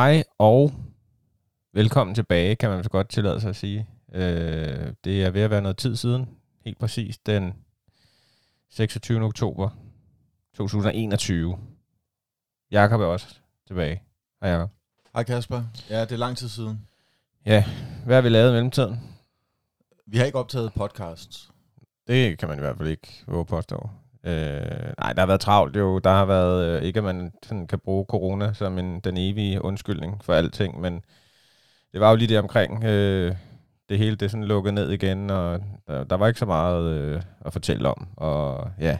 Hej og velkommen tilbage, kan man så godt tillade sig at sige. Øh, det er ved at være noget tid siden, helt præcis den 26. oktober 2021. Jakob er også tilbage. Hej Jakob. Hej Kasper. Ja, det er lang tid siden. Ja, hvad har vi lavet i mellemtiden? Vi har ikke optaget podcasts. Det kan man i hvert fald ikke våge påstå. Øh, nej, der har været travlt jo. Der har været, øh, ikke at man sådan kan bruge corona som en, den evige undskyldning for alting, men det var jo lige det omkring. Øh, det hele det sådan lukket ned igen, og der, der var ikke så meget øh, at fortælle om. Og ja,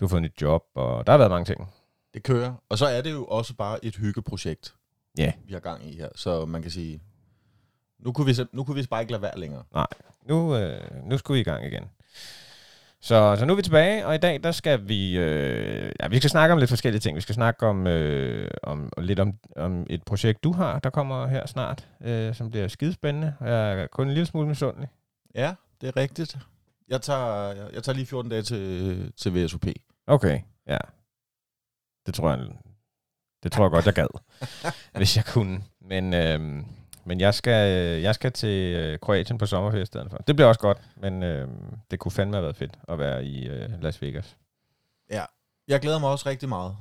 du har fået nyt job, og der har været mange ting. Det kører. Og så er det jo også bare et hyggeprojekt, Ja, vi har gang i her. Så man kan sige, nu kunne vi, nu kunne vi bare ikke lade være længere. nu, øh, nu skal vi i gang igen. Så, så nu er vi tilbage, og i dag der skal vi, øh, ja, vi skal snakke om lidt forskellige ting. Vi skal snakke om, øh, om lidt om, om et projekt, du har, der kommer her snart, øh, som bliver skidespændende. Jeg er kun en lille smule misundelig. Ja, det er rigtigt. Jeg tager, jeg, jeg tager lige 14 dage til, til VSOP. Okay, ja. Det tror jeg, det tror jeg godt, jeg gad, hvis jeg kunne. Men, øh, men jeg, skal, jeg skal til øh, Kroatien på sommerferie i stedet for. Det bliver også godt, men øh, det kunne fandme have været fedt at være i øh, Las Vegas. Jeg glæder mig også rigtig meget.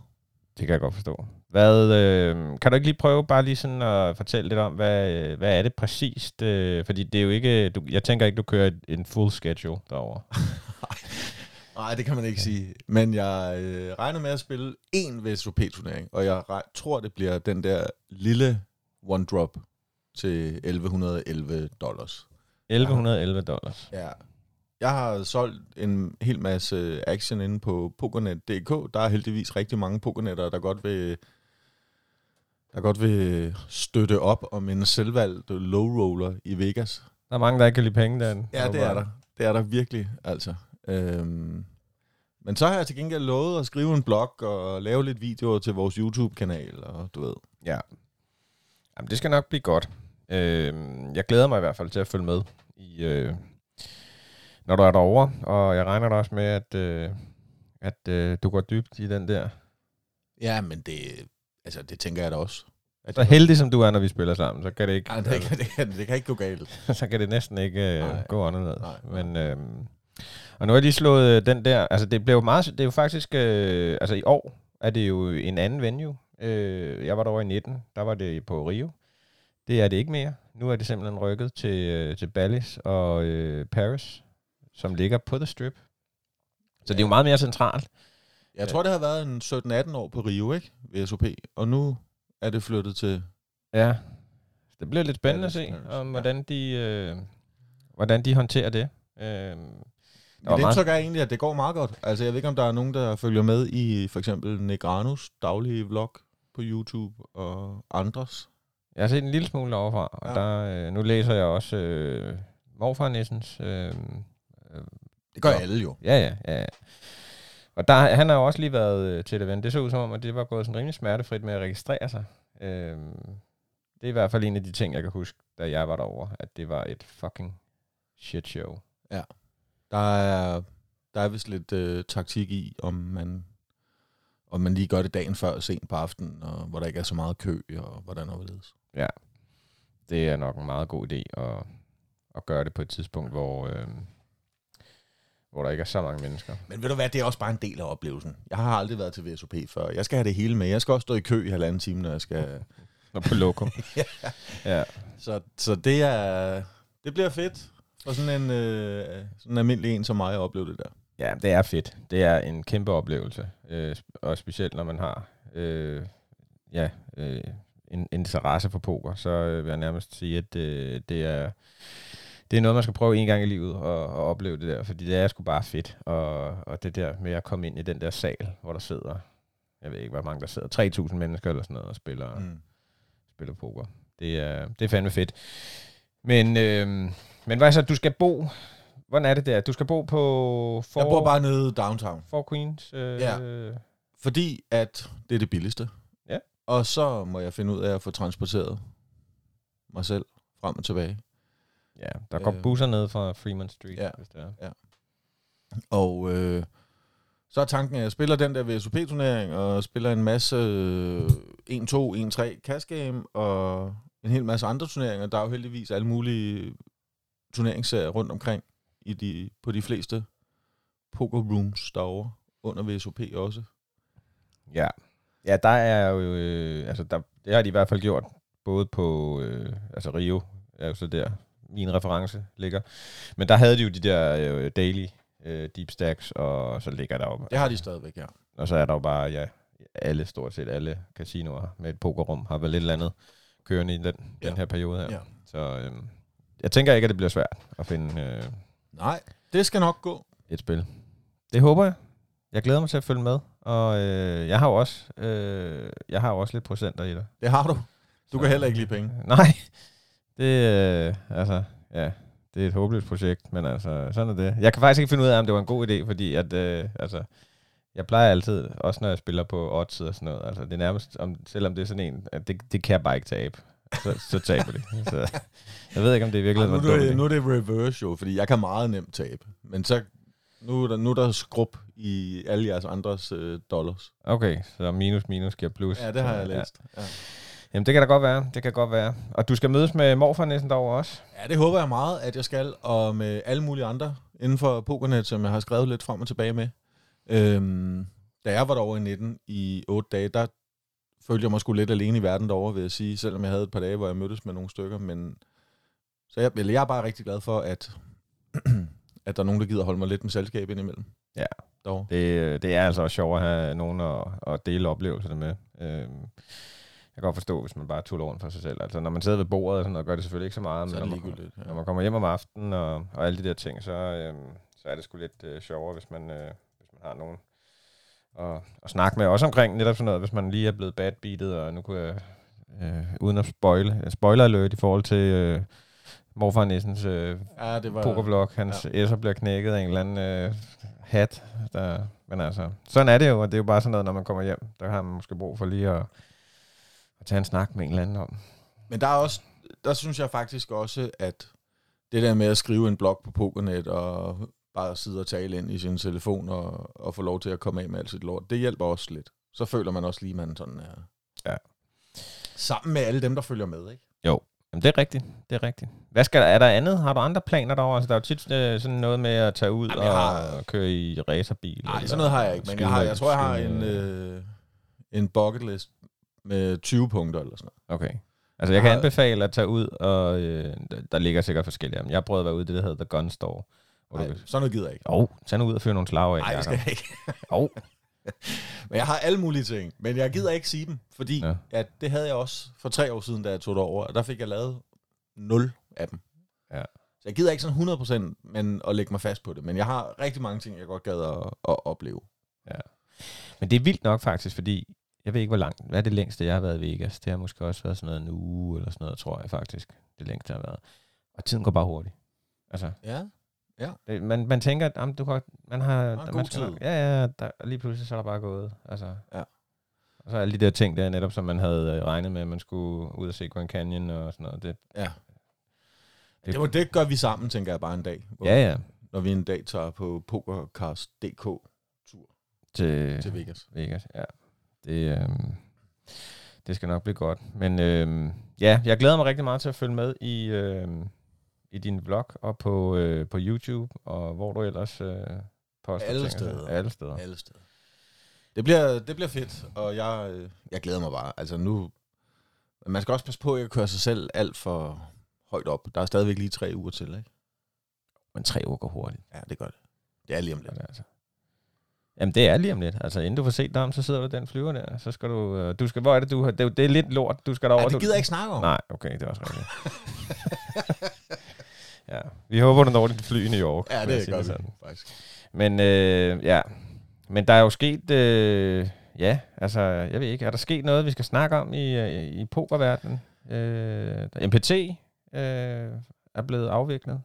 Det kan jeg godt forstå. Hvad, øh, kan du ikke lige prøve bare lige sådan at fortælle lidt om, hvad, øh, hvad er det præcist? Øh, fordi det er jo ikke, du, jeg tænker ikke, du kører en full schedule derovre. Nej, det kan man ikke sige. Men jeg øh, regner med at spille én VSOP-turnering, og jeg tror, det bliver den der lille one drop til 1111 dollars. 1111 dollars. Ja. Jeg har solgt en hel masse action inde på pokernet.dk. Der er heldigvis rigtig mange pokernetter, der godt vil der godt vil støtte op om en selvvalgt low roller i Vegas. Der er mange, der ikke kan lide penge den. Ja, det er der. Det er der virkelig, altså. Øhm, men så har jeg til gengæld lovet at skrive en blog og lave lidt videoer til vores YouTube-kanal, og du ved. Ja. Jamen, det skal nok blive godt. Øh, jeg glæder mig i hvert fald til at følge med, i, øh, når du er derovre. Og jeg regner da også med, at, øh, at øh, du går dybt i den der. Ja, men det, altså, det tænker jeg da også. At Så heldig som du er, når vi spiller sammen, så kan det ikke, Ja, det, kan, det, kan, det kan ikke gå galt. så kan det næsten ikke øh, Nej. gå anderledes. Nej, nej. Men, øh, og nu har jeg lige slået øh, den der, altså det blev meget, det er jo faktisk, øh, altså i år er det jo en anden venue. Øh, jeg var derovre i 19, der var det på Rio. Det er det ikke mere. Nu er det simpelthen rykket til, øh, til Ballis og øh, Paris, som ligger på The Strip. Så det er jo Ja. meget mere centralt. Jeg tror, det har været en 17-18 år på Rio, ikke? VSOP. Og nu er det flyttet til... Ja. Det bliver lidt spændende at se, Ballis, om Ja. hvordan de, øh, hvordan de håndterer det. Øh, var Mit indtryk er egentlig, at det går meget godt. Altså, jeg ved ikke, om der er nogen, der følger med i for eksempel Negranus daglige vlog på YouTube og andres. Jeg har set en lille smule overfra, og Ja. der, øh, nu læser jeg også øh, morfar Nissens. Øh, øh, Det gør Ja. alle jo. ja, ja, ja. ja. Og der, han har jo også lige været øh, til et event. Det så ud som om, at det var gået sådan rimelig smertefrit med at registrere sig. Øh, det er i hvert fald en af de ting, jeg kan huske, da jeg var derovre, at det var et fucking shit show. Der er, der er vist lidt øh, taktik i, om man, om man lige gør det dagen før sent på aftenen, og hvor der ikke er så meget kø, og hvordan overledes. Det er nok en meget god idé at, at gøre det på et tidspunkt, hvor, øh, hvor der ikke er så mange mennesker. Men ved du hvad, det er også bare en del af oplevelsen. Jeg har aldrig været til VSOP før. Jeg skal have det hele med. Jeg skal også stå i kø i halvanden time, når jeg skal... Og på lokum. Ja. ja. Så, så det er... Det bliver fedt for sådan en, øh, sådan en almindelig en som mig at opleve det der. Ja, det er fedt. Det er en kæmpe oplevelse. Øh, og specielt når man har øh, ja, øh, en interesse for poker, så øh, vil jeg nærmest sige, at øh, det er det er noget, man skal prøve en gang i livet at, at opleve det der, fordi det er sgu bare fedt. Og, og det der med at komme ind i den der sal, hvor der sidder, jeg ved ikke, hvor mange der sidder, 3.000 mennesker eller sådan noget, og spiller, mm. Spiller poker. Det er, det er fandme fedt. Men, øh, men hvad så, du skal bo, hvordan er det der? Du skal bo på for, Jeg bor bare nede downtown. Four Queens? Øh, Ja. Fordi at det er det billigste. Ja. Og så må jeg finde ud af at få transporteret mig selv frem og tilbage. Ja, der går Øh. busser ned fra Fremont Street, Ja. hvis det er. Og øh, Så er tanken, at jeg spiller den der VSOP-turnering, og spiller en masse øh, 1-2, 1-3 cash game, og en hel masse andre turneringer. Der er jo heldigvis alle mulige turneringsserier rundt omkring i de, på de fleste poker rooms derovre, under VSOP også. Ja. Ja, der er jo... Øh, altså, der, det har de i hvert fald gjort. Både på... Øh, altså, Rio er jo så der, min reference ligger. Men der havde de jo de der øh, daily øh, deep stacks, og så ligger der jo... Det har de stadigvæk, ja. Og så er der jo bare, ja, alle, stort set alle casinoer med et pokerrum har vel lidt eller andet kørende i den, Ja. den her periode her. Ja. Så øh, jeg tænker ikke, at det bliver svært at finde øh, Nej, det skal nok gå. et spil. Det håber jeg. Jeg glæder mig til at følge med. Og øh, jeg har jo også, øh, jeg har jo også lidt procenter i det. Det har du. Du Så- kan heller ikke lide penge. Nej, det øh, altså, ja, det er et håbløst projekt, men altså, sådan er det. Jeg kan faktisk ikke finde ud af, om det var en god idé, fordi at, øh, altså, jeg plejer altid, også når jeg spiller på odds og sådan noget, altså det er nærmest, om, selvom det er sådan en, at det, det kan jeg bare ikke tabe, så, så taber det. Så, jeg ved ikke, om det i Ej, virkeligheden nu, er det, nu er det reverse jo, fordi jeg kan meget nemt tabe. Men så, nu er der, nu er der skrub i alle jeres andres øh, dollars. Okay, så minus minus giver plus. Ja, det har jeg Ja. læst. Ja. Jamen, det kan da godt være, det kan godt være. Og du skal mødes med morfar næsten derovre også? ja, det håber jeg meget, at jeg skal. Og med alle mulige andre inden for Pokernet, som jeg har skrevet lidt frem og tilbage med. Øhm, da jeg var derovre i 19 i 8 dage, der følte jeg mig sgu lidt alene i verden derovre, vil jeg sige. Selvom jeg havde et par dage, hvor jeg mødtes med nogle stykker. Men så jeg, eller jeg er bare rigtig glad for, at, at der er nogen, der gider holde mig lidt med selskab indimellem. Ja. Derovre. Det, det er altså også sjovt at have nogen at, at dele oplevelserne med. Øhm, jeg kan godt forstå, hvis man bare tuller rundt for sig selv. Altså, når man sidder ved bordet og sådan noget, gør det selvfølgelig ikke så meget. Så men når, man, ligegyldigt. når man kommer hjem om aftenen og, og alle de der ting, så, øhm, så er det sgu lidt øh, sjovere, hvis man, øh, hvis man har nogen at, at snakke med. Også omkring netop sådan noget, hvis man lige er blevet badbeatet, og nu kunne jeg, øh, uden at spoile, spoiler alert i forhold til øh, morfar Nissens øh, Ja, det var... pokervlog. Hans ja. S'er bliver knækket af en eller anden øh, hat. Der, men altså, sådan er det jo, og det er jo bare sådan noget, når man kommer hjem. Der har man måske brug for lige at, at tage en snak med en eller anden om. Men der er også, der synes jeg faktisk også, at det der med at skrive en blog på Pokernet og bare sidde og tale ind i sin telefon og, og få lov til at komme af med alt sit lort, det hjælper også lidt. Så føler man også lige, man sådan er Ja. sammen med alle dem, der følger med, ikke? Jamen, det er rigtigt. Det er rigtigt. Hvad skal der, er der andet? Har du andre planer derovre? Altså, der er jo tit øh, sådan noget med at tage ud Jamen, og har- køre i racerbil. Nej, sådan noget har jeg ikke, men jeg, har, jeg tror, jeg har en, øh, en bucket list med 20 punkter eller sådan noget. Okay. Altså, jeg Jeg kan har- anbefale at tage ud, og øh, der, ligger sikkert forskellige. Men jeg prøvede at være ude i det, der hedder The Gun Store. Kan... sådan noget gider jeg ikke. Jo, oh, tag nu ud og fyre nogle slag af. Nej, det skal jeg ikke. Jo, Men jeg har alle mulige ting, men jeg gider ikke sige dem, fordi Ja. ja. at det havde jeg også for tre år siden, da jeg tog det over, og der fik jeg lavet 0 af dem. Ja. Så jeg gider ikke sådan 100% men at lægge mig fast på det, men jeg har rigtig mange ting, jeg godt gad at, at opleve. Men det er vildt nok faktisk, fordi jeg ved ikke, hvor langt. Hvad er det længste, jeg har været i Vegas? Det har måske også været sådan noget en uge eller sådan noget, tror jeg faktisk. Det længste, jeg har været. Og tiden går bare hurtigt. Altså, Ja. Det, man, man tænker, at jamen, du kan, man har... har man skal tid. Ja, ja, der, lige pludselig så er der bare gået. Altså, Ja. Og så alle de der ting der, netop som man havde øh, regnet med, at man skulle ud og se Grand Canyon og sådan noget. Det, ja. Det, det, det gør vi sammen, tænker jeg bare en dag. Hvor, ja, ja. Når vi en dag tager på pokercast.dk tur Til, til Vegas. Vegas, ja. Det, øh, det skal nok blive godt. Men øh, ja, jeg glæder mig rigtig meget til at følge med i, øh, i din vlog og på, øh, på YouTube, og hvor du ellers øh, poster Alle ting steder. Alle steder. Alle steder. Det bliver, det bliver fedt, og jeg, øh, jeg glæder mig bare. Altså nu, man skal også passe på ikke at køre sig selv alt for højt op. Der er stadigvæk lige tre uger til, ikke? Men tre uger går hurtigt. Ja, det gør det. Det er lige om Ja, lidt. er altså. Jamen, det er lige om lidt. Altså, inden du får set dig om, så sidder du den flyver der. Så skal du... Øh, du skal, hvor er det, du har... Det, er det er lidt lort, du skal derover. Ja, det gider jeg ikke snakke om. Nej, okay, det er også rigtigt. ja, vi håber, du når dit fly i New York. Ja, det vi sådan. faktisk. Men øh, ja, men der er jo sket, øh, ja, altså, jeg ved ikke, er der sket noget, vi skal snakke om i, øh, i pokerverdenen? Øh, MPT øh, er blevet afviklet.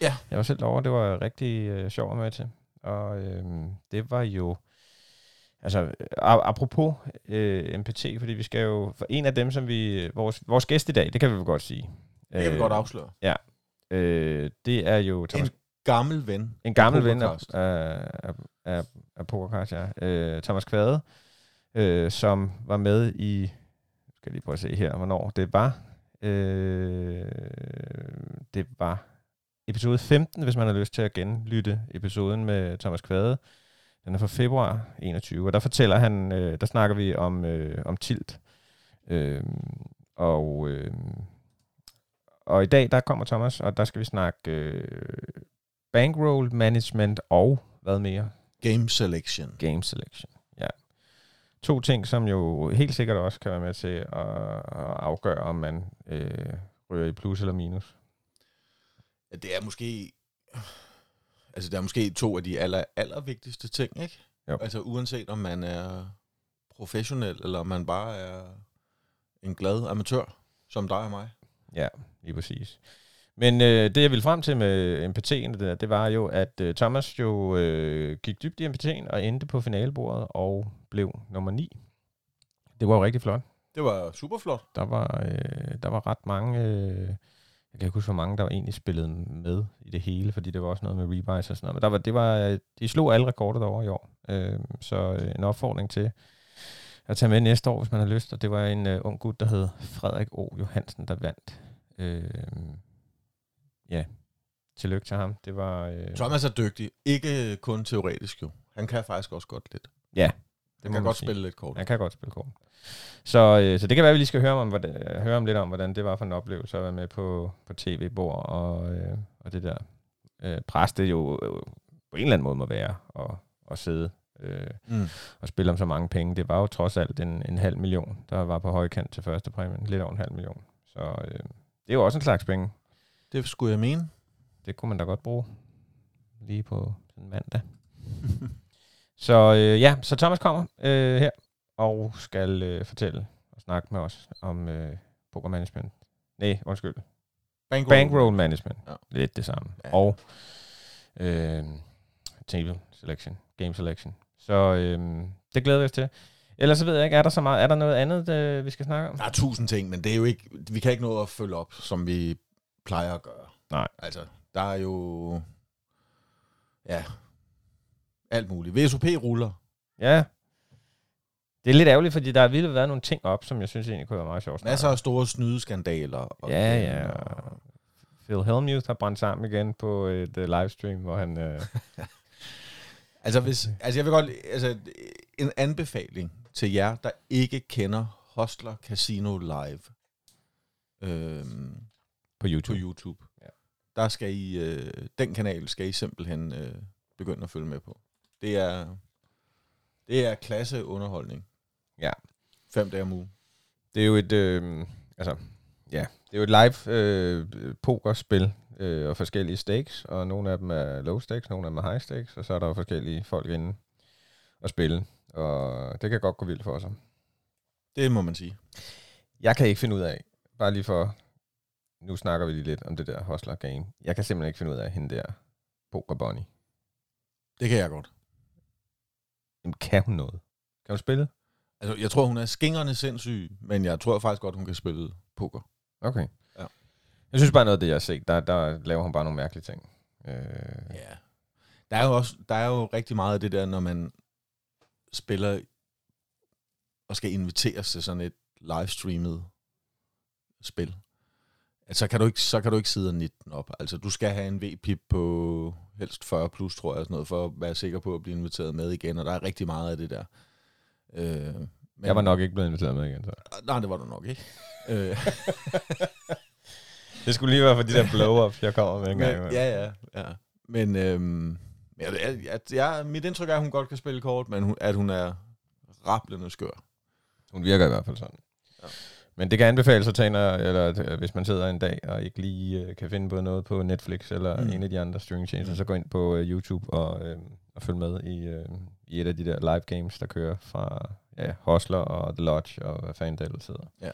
Ja. Jeg var selv derovre, det var rigtig øh, sjovt at være med til. Og øh, det var jo, altså apropos øh, MPT, fordi vi skal jo, for en af dem, som vi, vores, vores gæst i dag, det kan vi vel godt sige. Det kan vi godt afsløre. Øh, det er jo Thomas, gammel ven. En gammel ven af, af, af, af Pokercast, ja. Øh, Thomas Kvade, øh, som var med i, skal jeg lige prøve at se her, hvornår det var. Øh, det var episode 15, hvis man har lyst til at genlytte episoden med Thomas Kvade. Den er fra februar 21, og der fortæller han, øh, der snakker vi om, øh, om tilt. Øh, og, øh, og i dag, der kommer Thomas, og der skal vi snakke øh, bankroll management og hvad mere? Game Selection. Game selection. Ja. To ting, som jo helt sikkert også kan være med til at, at afgøre, om man øh, ryger i plus eller minus. Ja, det er måske... Altså, det er måske to af de aller, aller vigtigste ting, ikke? Jo. Altså, uanset om man er professionel, eller om man bare er en glad amatør, som dig og mig. Ja, lige præcis. Men øh, det, jeg ville frem til med MPT'en, det, der, det var jo, at øh, Thomas jo øh, gik dybt i MPT'en og endte på finalebordet og blev nummer 9. Det var jo rigtig flot. Det var super flot. Der var, øh, der var ret mange... Øh, jeg kan ikke huske, hvor mange der var egentlig spillet med i det hele, fordi det var også noget med rebuys og sådan noget. Men der var, det var, øh, de slog alle rekorder derovre i år. Øh, så øh, en opfordring til at tage med næste år, hvis man har lyst. Og det var en øh, ung gut, der hed Frederik O. Johansen, der vandt. Øh, ja, tillykke til ham. Det var... Øh, Thomas er dygtig. Ikke kun teoretisk jo. Han kan faktisk også godt lidt. ja, Han må kan godt sige. spille lidt kort. Han kan godt spille kort. Så, øh, så det kan være, at vi lige skal høre om, hvordan, øh, høre om lidt om, hvordan det var for en oplevelse at være med på, på tv-bord og, øh, og det der øh, pres, det jo øh, på en eller anden måde må være at, at sidde øh, Mm. og spille om så mange penge. Det var jo trods alt en, en halv million, der var på højkant til første præmien. Lidt over en halv million. Så øh, det er jo også en slags penge. Det skulle jeg mene. Det kunne man da godt bruge lige på en mandag. Så øh, ja, så Thomas kommer øh, her og skal øh, fortælle og snakke med os om øh, poker management. Nej, undskyld. Bankroll. Bankroll management. Ja. Lidt det samme. Ja. Og øh, table selection, game selection. Så øh, det glæder vi os til. Ellers så ved jeg ikke, er der så meget, er der noget andet, øh, vi skal snakke om? Der er tusind ting, men det er jo ikke, vi kan ikke nå at følge op, som vi plejer at gøre. Nej. Altså, der er jo, ja, alt muligt. VSOP ruller. Ja. Det er lidt ærgerligt, fordi der har virkelig været nogle ting op, som jeg synes egentlig kunne være meget sjovt. Masser af store snydeskandaler. Og Ja, ja. Phil Hellmuth har brændt sammen igen på et uh, livestream, hvor han... Uh, Altså, hvis, altså, jeg vil godt, altså, en anbefaling til jer, der ikke kender Hostler Casino Live øhm, på på YouTube. YouTube. Ja. Der skal I, øh, den kanal skal I simpelthen øh, begynde at følge med på. Det er, det er klasseunderholdning. Ja. Fem dage om ugen. Det er jo et... Øh, altså, ja. Det er jo et live øh, pokerspil øh, og forskellige stakes, og nogle af dem er low stakes, nogle af dem er high stakes, og så er der jo forskellige folk inde og spille. Og det kan godt gå vildt for sig. Det må man sige. Jeg kan ikke finde ud af, bare lige for... Nu snakker vi lige lidt om det der hustler game. Jeg kan simpelthen ikke finde ud af hende der poker bunny. Det kan jeg godt. Jamen, kan hun noget? Kan hun spille? Altså, jeg tror, hun er skingerne sindssyg, men jeg tror faktisk godt, hun kan spille poker. Okay. Ja. Jeg synes bare noget af det, jeg har set, der, der laver hun bare nogle mærkelige ting. Øh, Ja. Der er jo også der er jo rigtig meget af det der, når man spiller og skal inviteres til sådan et livestreamet spil. Altså, så kan du ikke, så kan du ikke sidde og 19 op. Altså, du skal have en V-pip på helst 40 plus, tror jeg, sådan noget, for at være sikker på at blive inviteret med igen, og der er rigtig meget af det der. Øh, men, jeg var nok ikke blevet inviteret med igen. Så. Nej, det var du nok ikke. øh, Det skulle lige være for de der blow-ups, jeg kommer med en gang. Men, ja, ja, ja. Men øhm, jeg, jeg, jeg, jeg, mit indtryk er, at hun godt kan spille kort, men hun, at hun er rablende skør. Hun virker i hvert fald sådan. Ja. Men det kan anbefales at tage eller øh, hvis man sidder en dag og ikke lige øh, kan finde på noget på Netflix eller Mm. en af de andre streamingtjenester, Mm. så gå ind på øh, YouTube og, øh, og følg med i, øh, i et af de der live games, der kører fra ja, Hostler og The Lodge og hvad fanden det ellers sidder. Ja.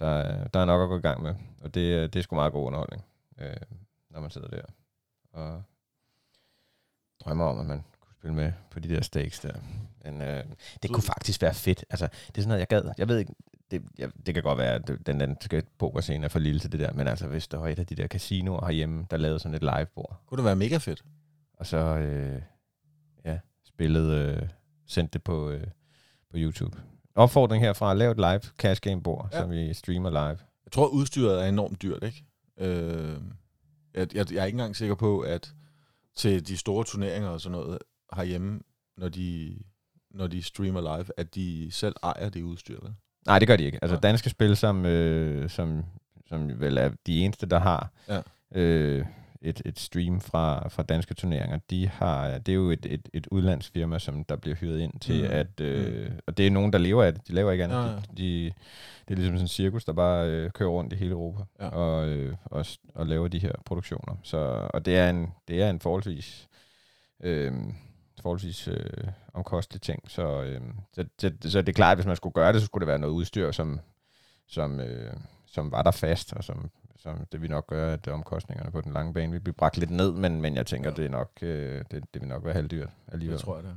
Der, er- der er nok at gå i gang med, og det, er- det er sgu meget god underholdning, øh, når man sidder der og drømmer om, at man kunne spille med på de der stakes der. Men øh, det kunne faktisk være fedt. Altså, det er sådan noget, jeg gad. Jeg ved ikke, det, ja, det kan godt være, at den danske pokerscene er for lille til det der, men altså hvis der var et af de der casinoer herhjemme, der lavede sådan et livebord, Kunne det være mega fedt? og så øh, ja, spillede, øh, sendte det på, øh, på YouTube. Opfordring herfra, lav et live cash game bord, Ja. ja. som vi streamer live. Jeg tror, udstyret er enormt dyrt, ikke? Øh, jeg, jeg, jeg er ikke engang sikker på, at til de store turneringer og sådan noget herhjemme, når de, når de streamer live, at de selv ejer det udstyr, vel? Nej, det gør de ikke. Altså danske spil, som, øh, som, som vel er de eneste, der har Ja. øh, et, et stream fra, fra danske turneringer, de har, det er jo et, et, et udlandsfirma, som der bliver hyret ind til, Mm. mm. at, øh, og det er nogen, der lever af det. De laver ikke andet. Ja, Ja. De, de, det er ligesom sådan en cirkus, der bare øh, kører rundt i hele Europa Ja. og, øh, og, og laver de her produktioner. Så, og det er en, det er en forholdsvis øh, forholdsvis øh, omkostelig ting. Så, øh, så, så, så det er klart, at hvis man skulle gøre det, så skulle det være noget udstyr, som, som, øh, som var der fast, og som, som det vil nok gøre, at omkostningerne på den lange bane vil blive bragt lidt ned, men, men jeg tænker, Ja. ja. det, er nok, øh, det, det vil nok være halvdyrt alligevel. Det tror jeg, det er.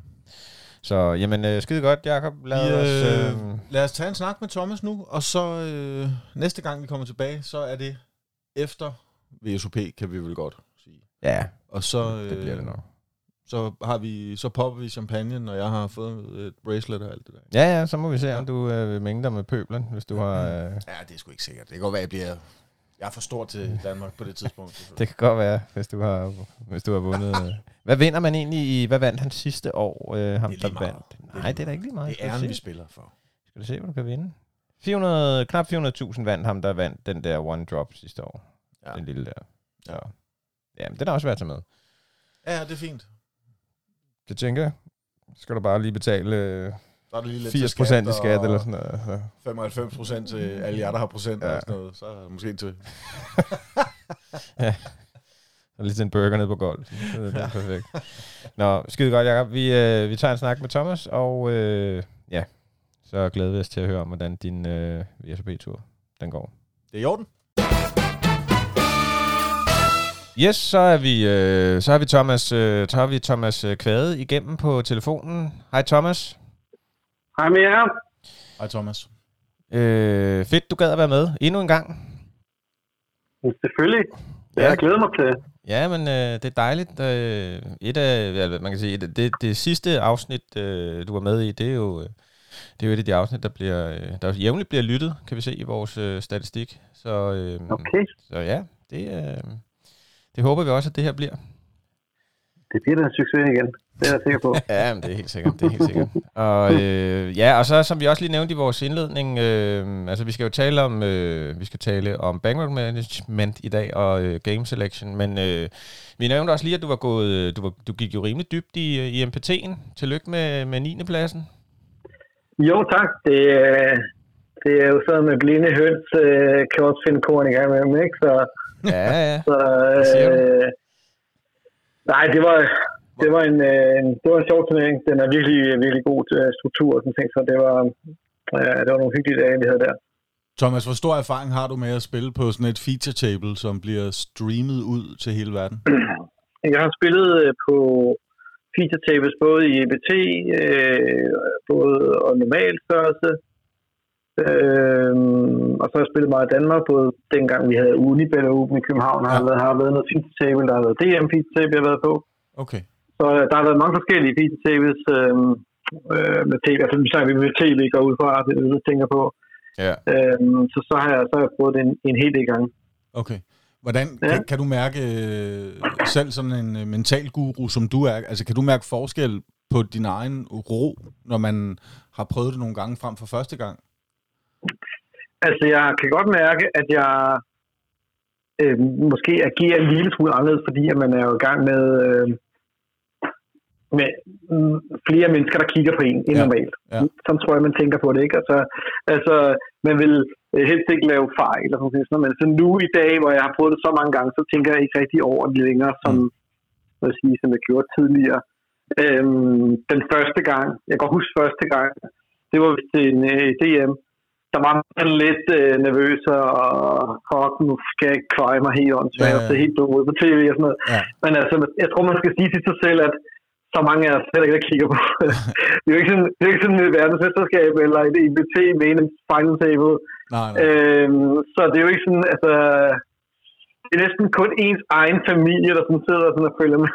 Så jamen, øh, skide godt, Jacob. Lad Vi, os... øh, Øh, Lad os tage en snak med Thomas nu, og så øh, næste gang vi kommer tilbage, så er det efter VSOP, kan vi vel godt sige. ja, Og så, det bliver det nok. så, har vi, så popper vi champagne, og jeg har fået et bracelet og alt det der. Ja, ja, så må vi se, om du øh, vil mængde dig med pøblen, hvis du har... Øh, Ja, det er sgu ikke sikkert. Det kan godt være, at jeg bliver... Jeg er for stor til Danmark på det tidspunkt. Det kan godt være, hvis du har, hvis du har vundet. øh. Hvad vinder man egentlig i, hvad vandt han sidste år? Øh, ham, Det er der vandt. Det er Nej, det er da ikke lige meget. det er æren, vi spiller for. Skal du se, hvad du kan vinde? 400, knap 400.000 vandt ham, der vandt den der one drop sidste år. Ja. Den lille der. Ja. Ja. men den er også værd at tage med. Ja, det er fint. Det tænker jeg. Skal du bare lige betale Så er det lige lidt 80 til procent i skat og eller sådan noget. Så. 95 procent til alle jer, der har procent ja. Ja. og sådan noget. Så er der måske til... Og lige til en burger ned på gulv. Så det er perfekt. Nå, skide godt, Jacob. Vi, øh, vi tager en snak med Thomas, og øh, ja, så glæder vi os til at høre om, hvordan din øh, VSB-tur den går. Det er i orden. Yes, så er vi, øh, så har vi Thomas, øh, så har vi Thomas øh, Kvade igennem på telefonen. Hej Thomas. Hej med jer. Hej Thomas. Øh, fedt, du gad at være med endnu en gang. Selvfølgelig. Ja. Jeg glæder mig til. Ja, men øh, det er dejligt. Øh, et af, man kan sige, et, det, det sidste afsnit, øh, du var med i, det er jo, øh, det er jo et af de afsnit, der bliver, øh, der jævnligt bliver lyttet, kan vi se i vores øh, statistik. Så, øh, Okay. så ja, det, øh, det håber vi også, at det her bliver. Det bliver da en succes igen. Det er jeg sikker på. Ja, men det er helt sikkert. Det er helt sikkert. Og, øh, ja, og så som vi også lige nævnte i vores indledning, øh, altså vi skal jo tale om, øh, vi skal tale om bankroll management i dag og øh, game selection, men øh, vi nævnte også lige, at du var gået, du, var, du gik jo rimelig dybt i, i MPT'en. Tillykke med, med 9. pladsen. Jo, tak. Det, øh, det er jo sådan med blinde høns, øh, kan også finde korn i gang med dem, ikke? Så, Ja, ja. så øh, nej, det var, det var en, øh, det var en sjov turnering. Den er virkelig, virkelig god øh, struktur og sådan ting, så det var, øh, det var nogle hyggelige dage, vi havde der. Thomas, hvor stor erfaring har du med at spille på sådan et feature table, som bliver streamet ud til hele verden? Jeg har spillet øh, på feature tables både i EBT, øh, både og normal størrelse, øh, og så har jeg spillet meget i Danmark, både dengang vi havde Unibet Open i København, har, Ja. ja. været, har været noget feature table, der har været DM feature table, jeg har været på. Okay. Så øh, der har været mange forskellige feature tables øh, øh, med tv, altså vi snakker med tv går ud fra, det det, jeg tænker på. ja. Øh, så, så, har jeg, så har jeg prøvet det en, en hel del gange. Okay. Hvordan Ja. kan, kan du mærke øh, selv sådan en øh, mental guru, som du er, altså kan du mærke forskel på din egen ro, når man har prøvet det nogle gange frem for første gang? Altså, jeg kan godt mærke, at jeg øh, måske agerer en lille smule anderledes, fordi at man er jo i gang med, øh, med flere mennesker, der kigger på en end Ja, normalt. ja. Sådan tror jeg, man tænker på det, ikke? Altså, altså man vil øh, helst ikke lave fejl, eller sådan noget, men så nu i dag, hvor jeg har prøvet det så mange gange, så tænker jeg ikke rigtig over det længere, som, Mm. hvad sige, som jeg gjorde tidligere. Øhm, den første gang, jeg kan huske første gang, det var vist en øh, DM, der var man lidt øh, nervøs, og fuck, nu skal jeg kvare mig helt åndssvagt, Ja, ja, og se helt dum ud på tv og sådan noget. Ja. Men altså, jeg tror, man skal sige til sig selv, at så mange af os heller ikke, der kigger på. det er jo ikke sådan, det er jo ikke sådan et verdensmesterskab eller et IBT med en final table. Nej, nej. Øhm, så det er jo ikke sådan, altså, det er næsten kun ens egen familie, der sådan sidder sådan og følger med.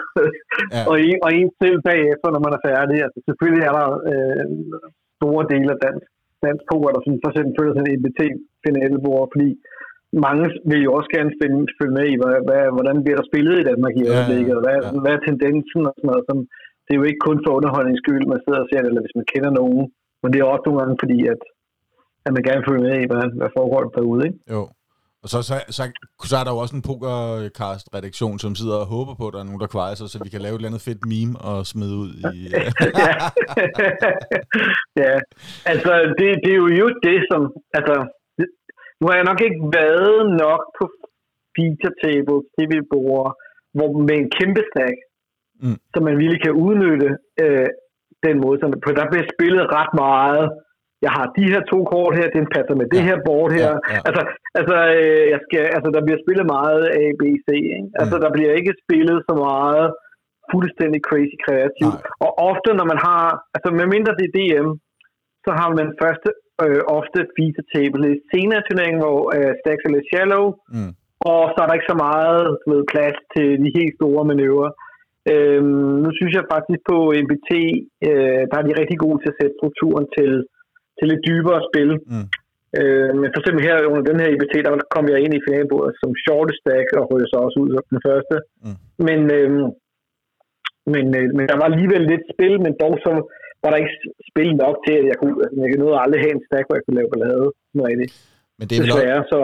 Ja. og, en, og en selv bagefter, når man er færdig. Altså, selvfølgelig er der øh, store dele af dansk, dansk poker, der sådan, for eksempel følger sådan en EBT-finalebord, fordi mange vil jo også gerne finde, følge med i, hvad, hvad, hvordan bliver der spillet i Danmark i Ja, ja, øjeblikket, og hvad, ja. hvad er tendensen og sådan noget. Som, det er jo ikke kun for underholdningens skyld, man sidder og ser det, eller hvis man kender nogen, men det er også nogle gange fordi, at, at man gerne vil følge med i, hvad, hvad foregår der derude. Ikke? Jo. Og så, så, så, så er der jo også en pokercast-redaktion, som sidder og håber på, at der er nogen, der kvejer sig, så vi kan lave et eller andet fedt meme og smide ud i... ja. ja, altså det, det er jo det, som, altså, nu har jeg nok ikke været nok på feature tables, tv-bord, hvor med en kæmpe stack, Mm. så man virkelig kan udnytte øh, den måde, som, for der bliver spillet ret meget. Jeg har de her to kort her, den passer med det Ja. her board her. Ja, ja. Altså, altså, øh, jeg skal, altså, der bliver spillet meget A, B, C. Ikke? Altså, Mm. der bliver ikke spillet så meget fuldstændig crazy kreativt. Nej. Og ofte, når man har, altså medmindre det er DM, så har man første øh, ofte feature table i senere turneringen, hvor øh, stacks er lidt shallow, Mm. og så er der ikke så meget ved, plads til de helt store manøvrer. Øhm, nu synes jeg faktisk på MBT, øh, der er de rigtig gode til at sætte strukturen til, til lidt dybere spil. Mm. Øh, men for eksempel her under den her IBT, der kom jeg ind i finalbordet som short stack og røg så også ud som den første. Mm. Men, øh, men, øh, men der var alligevel lidt spil, men dog så var der ikke spil nok til, at jeg kunne, altså, jeg kunne nåede aldrig have en stack, hvor jeg kunne lave ballade. Rigtigt. Men det er, vel også, så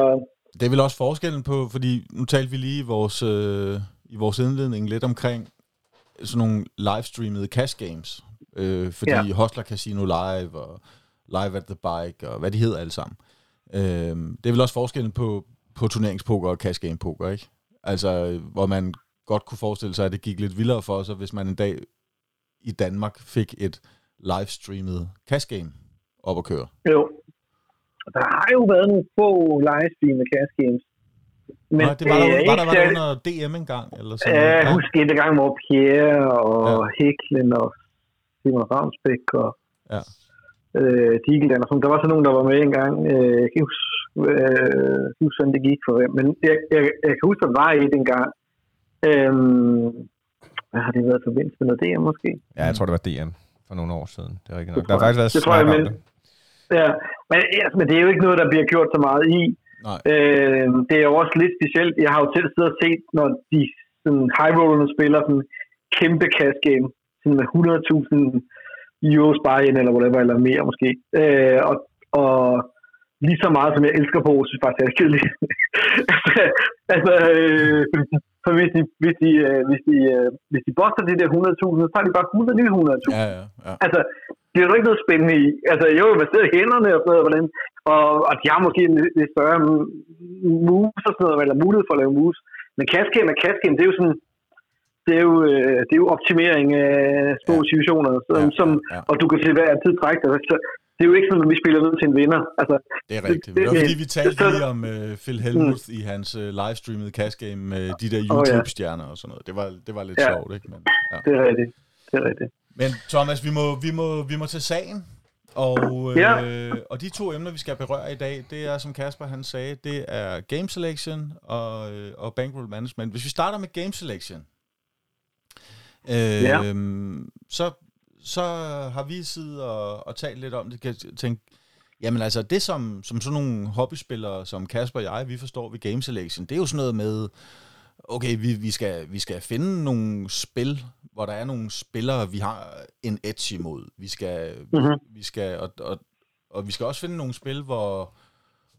det er vel også forskellen på, fordi nu talte vi lige i vores, øh, i vores indledning lidt omkring sådan nogle livestreamede cash games. Øh, fordi. Ja. Hostler Casino Live og Live at the Bike og hvad de hedder alle sammen. Øh, det er vel også forskellen på, på turneringspoker og cash game poker, ikke? Altså, hvor man godt kunne forestille sig, at det gik lidt vildere for sig, hvis man en dag i Danmark fik et livestreamet cash game op at køre. Jo. Der har jo været nogle få livestream med cash games. Men Nå, det var, der, er var, der, var der under DM engang? Eller sådan Ja, noget? jeg husker en gang, hvor Pierre og Ja. ja. Hæklen og Simon Ravnsbæk og Ja. Øh, Diegel og sådan. Der var så nogen, der var med engang. Øh, jeg kan ikke huske, øh, huske, hvordan det gik for hvem. Men jeg, jeg, jeg kan huske, at der var et engang. Øhm, hvad har det været i forbindelse med noget DM måske? Ja, jeg tror, det var DM for nogle år siden. Det er rigtigt nok. Der har faktisk været Det tror jeg, men- det. Ja, men, ja, men det er jo ikke noget, der bliver gjort så meget i. Nej. Øh, det er jo også lidt specielt. Jeg har jo selv siddet og set, når de sådan, high rollerne spiller sådan kæmpe cash game, sådan med 100.000 euros bare ind, eller whatever, eller mere måske. Øh, og, og lige så meget, som jeg elsker på, synes jeg faktisk, er kedeligt. altså, øh, for hvis de, hvis de, øh, hvis de, øh, hvis de boster de der 100.000, så tager de bare 100 nye 100.000. Ja, ja, ja. Altså, det er jo ikke noget spændende i. Altså, jo, man sidder i hænderne og sådan noget, hvordan, og, og de har måske en lidt større moves og sådan noget, eller mulighed for at lave moves. Men cash game er cash game, det er jo sådan, det er jo, øh, det er jo optimering af små Ja. situationer, som, Ja, som, ja. og du kan til hver tid trække dig. Så det er jo ikke sådan, at vi spiller ned til en vinder. Altså, Det er rigtigt. Det, det- det var fordi, vi talte så- lige om uh, Phil Helmuth mm. i hans uh, livestreamede cash game med de der ja. YouTube-stjerner og sådan noget. Det var, det var lidt Ja. sjovt, ikke? Men, ja. det er rigtigt. Det er rigtigt. Men Thomas, vi må, vi må, vi må tage sagen. Og, øh, Ja. og de to emner, vi skal berøre i dag, det er, som Kasper han sagde, det er game selection og, og bankroll management. Hvis vi starter med game selection, øh, Ja. så, så har vi siddet og, og talt lidt om det, kan tænke, jamen altså det som, som sådan nogle hobbyspillere som Kasper og jeg, vi forstår ved game selection, det er jo sådan noget med, okay, vi, vi, skal, vi skal finde nogle spil, hvor der er nogle spillere, vi har en edge imod. Vi skal, Mhm. vi skal og, og, og vi skal også finde nogle spil, hvor,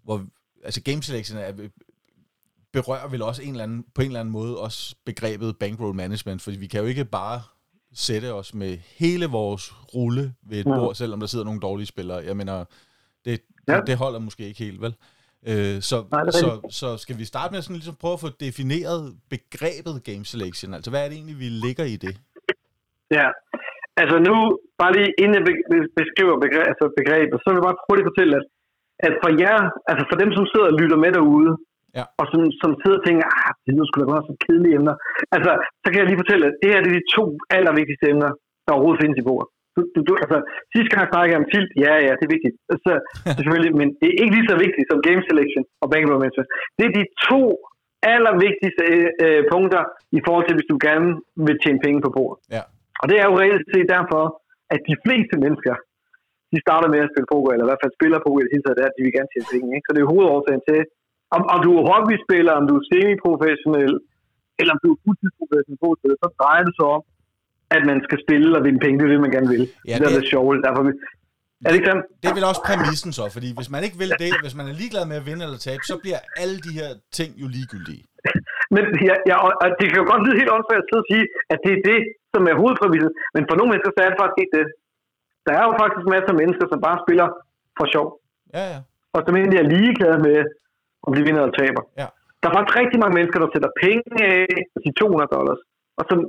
hvor altså game selection er, berører vel også en eller anden, på en eller anden måde også begrebet bankroll management, fordi vi kan jo ikke bare sætte os med hele vores rulle ved et Mhm. bord, selvom der sidder nogle dårlige spillere. Jeg mener, det, Ja. det, holder måske ikke helt, vel? Øh, så, Nej, så, så skal vi starte med sådan ligesom prøve at få defineret begrebet game selection? Altså, hvad er det egentlig, vi ligger i det? Ja, altså nu, bare lige inden jeg be- be- beskriver begre- altså begrebet, så vil jeg bare hurtigt fortælle, at, at for jer, altså for dem, som sidder og lytter med derude, Ja. og som, som sidder og tænker, ah, det lyder sgu da godt så kedelige emner. Altså, så kan jeg lige fortælle, at det her det er de to allervigtigste emner der overhovedet findes i poker. Du, du, du, altså, sidste gang snakkede jeg om tilt, ja, ja, det er vigtigt. Så, selvfølgelig, men det er ikke lige så vigtigt som game selection og bankroll management. Det er de to allervigtigste øh, punkter i forhold til, hvis du gerne vil tjene penge på poker. Ja. Og det er jo reelt set derfor, at de fleste mennesker, de starter med at spille poker, eller i hvert fald spiller poker i det hele taget, det er, at de vil gerne tjene penge. Ikke? Så det er jo hovedårsagen til, om, om du er hobbyspiller, om du er semi-professionel, eller om du er fuldtidsprofessionel så drejer det sig om, at man skal spille og vinde penge. Det er det, man gerne vil. Ja, det er det- det sjovt. Derfor, er det ikke sandt? Det er vel også præmissen så, fordi hvis man ikke vil det, hvis man er ligeglad med at vinde eller tabe, så bliver alle de her ting jo ligegyldige. Men ja, ja, og, og det kan jo godt lyde helt åndssvagt at sidde og sige, at det er det, som er hovedpræmissen. Men for nogle mennesker, så er det faktisk ikke det. Der er jo faktisk masser af mennesker, som bare spiller for sjov. Ja, ja. Og som egentlig er ligeglade med, om de vinder eller taber. Ja. Der er faktisk rigtig mange mennesker, der sætter penge af til 200 dollars. Og som,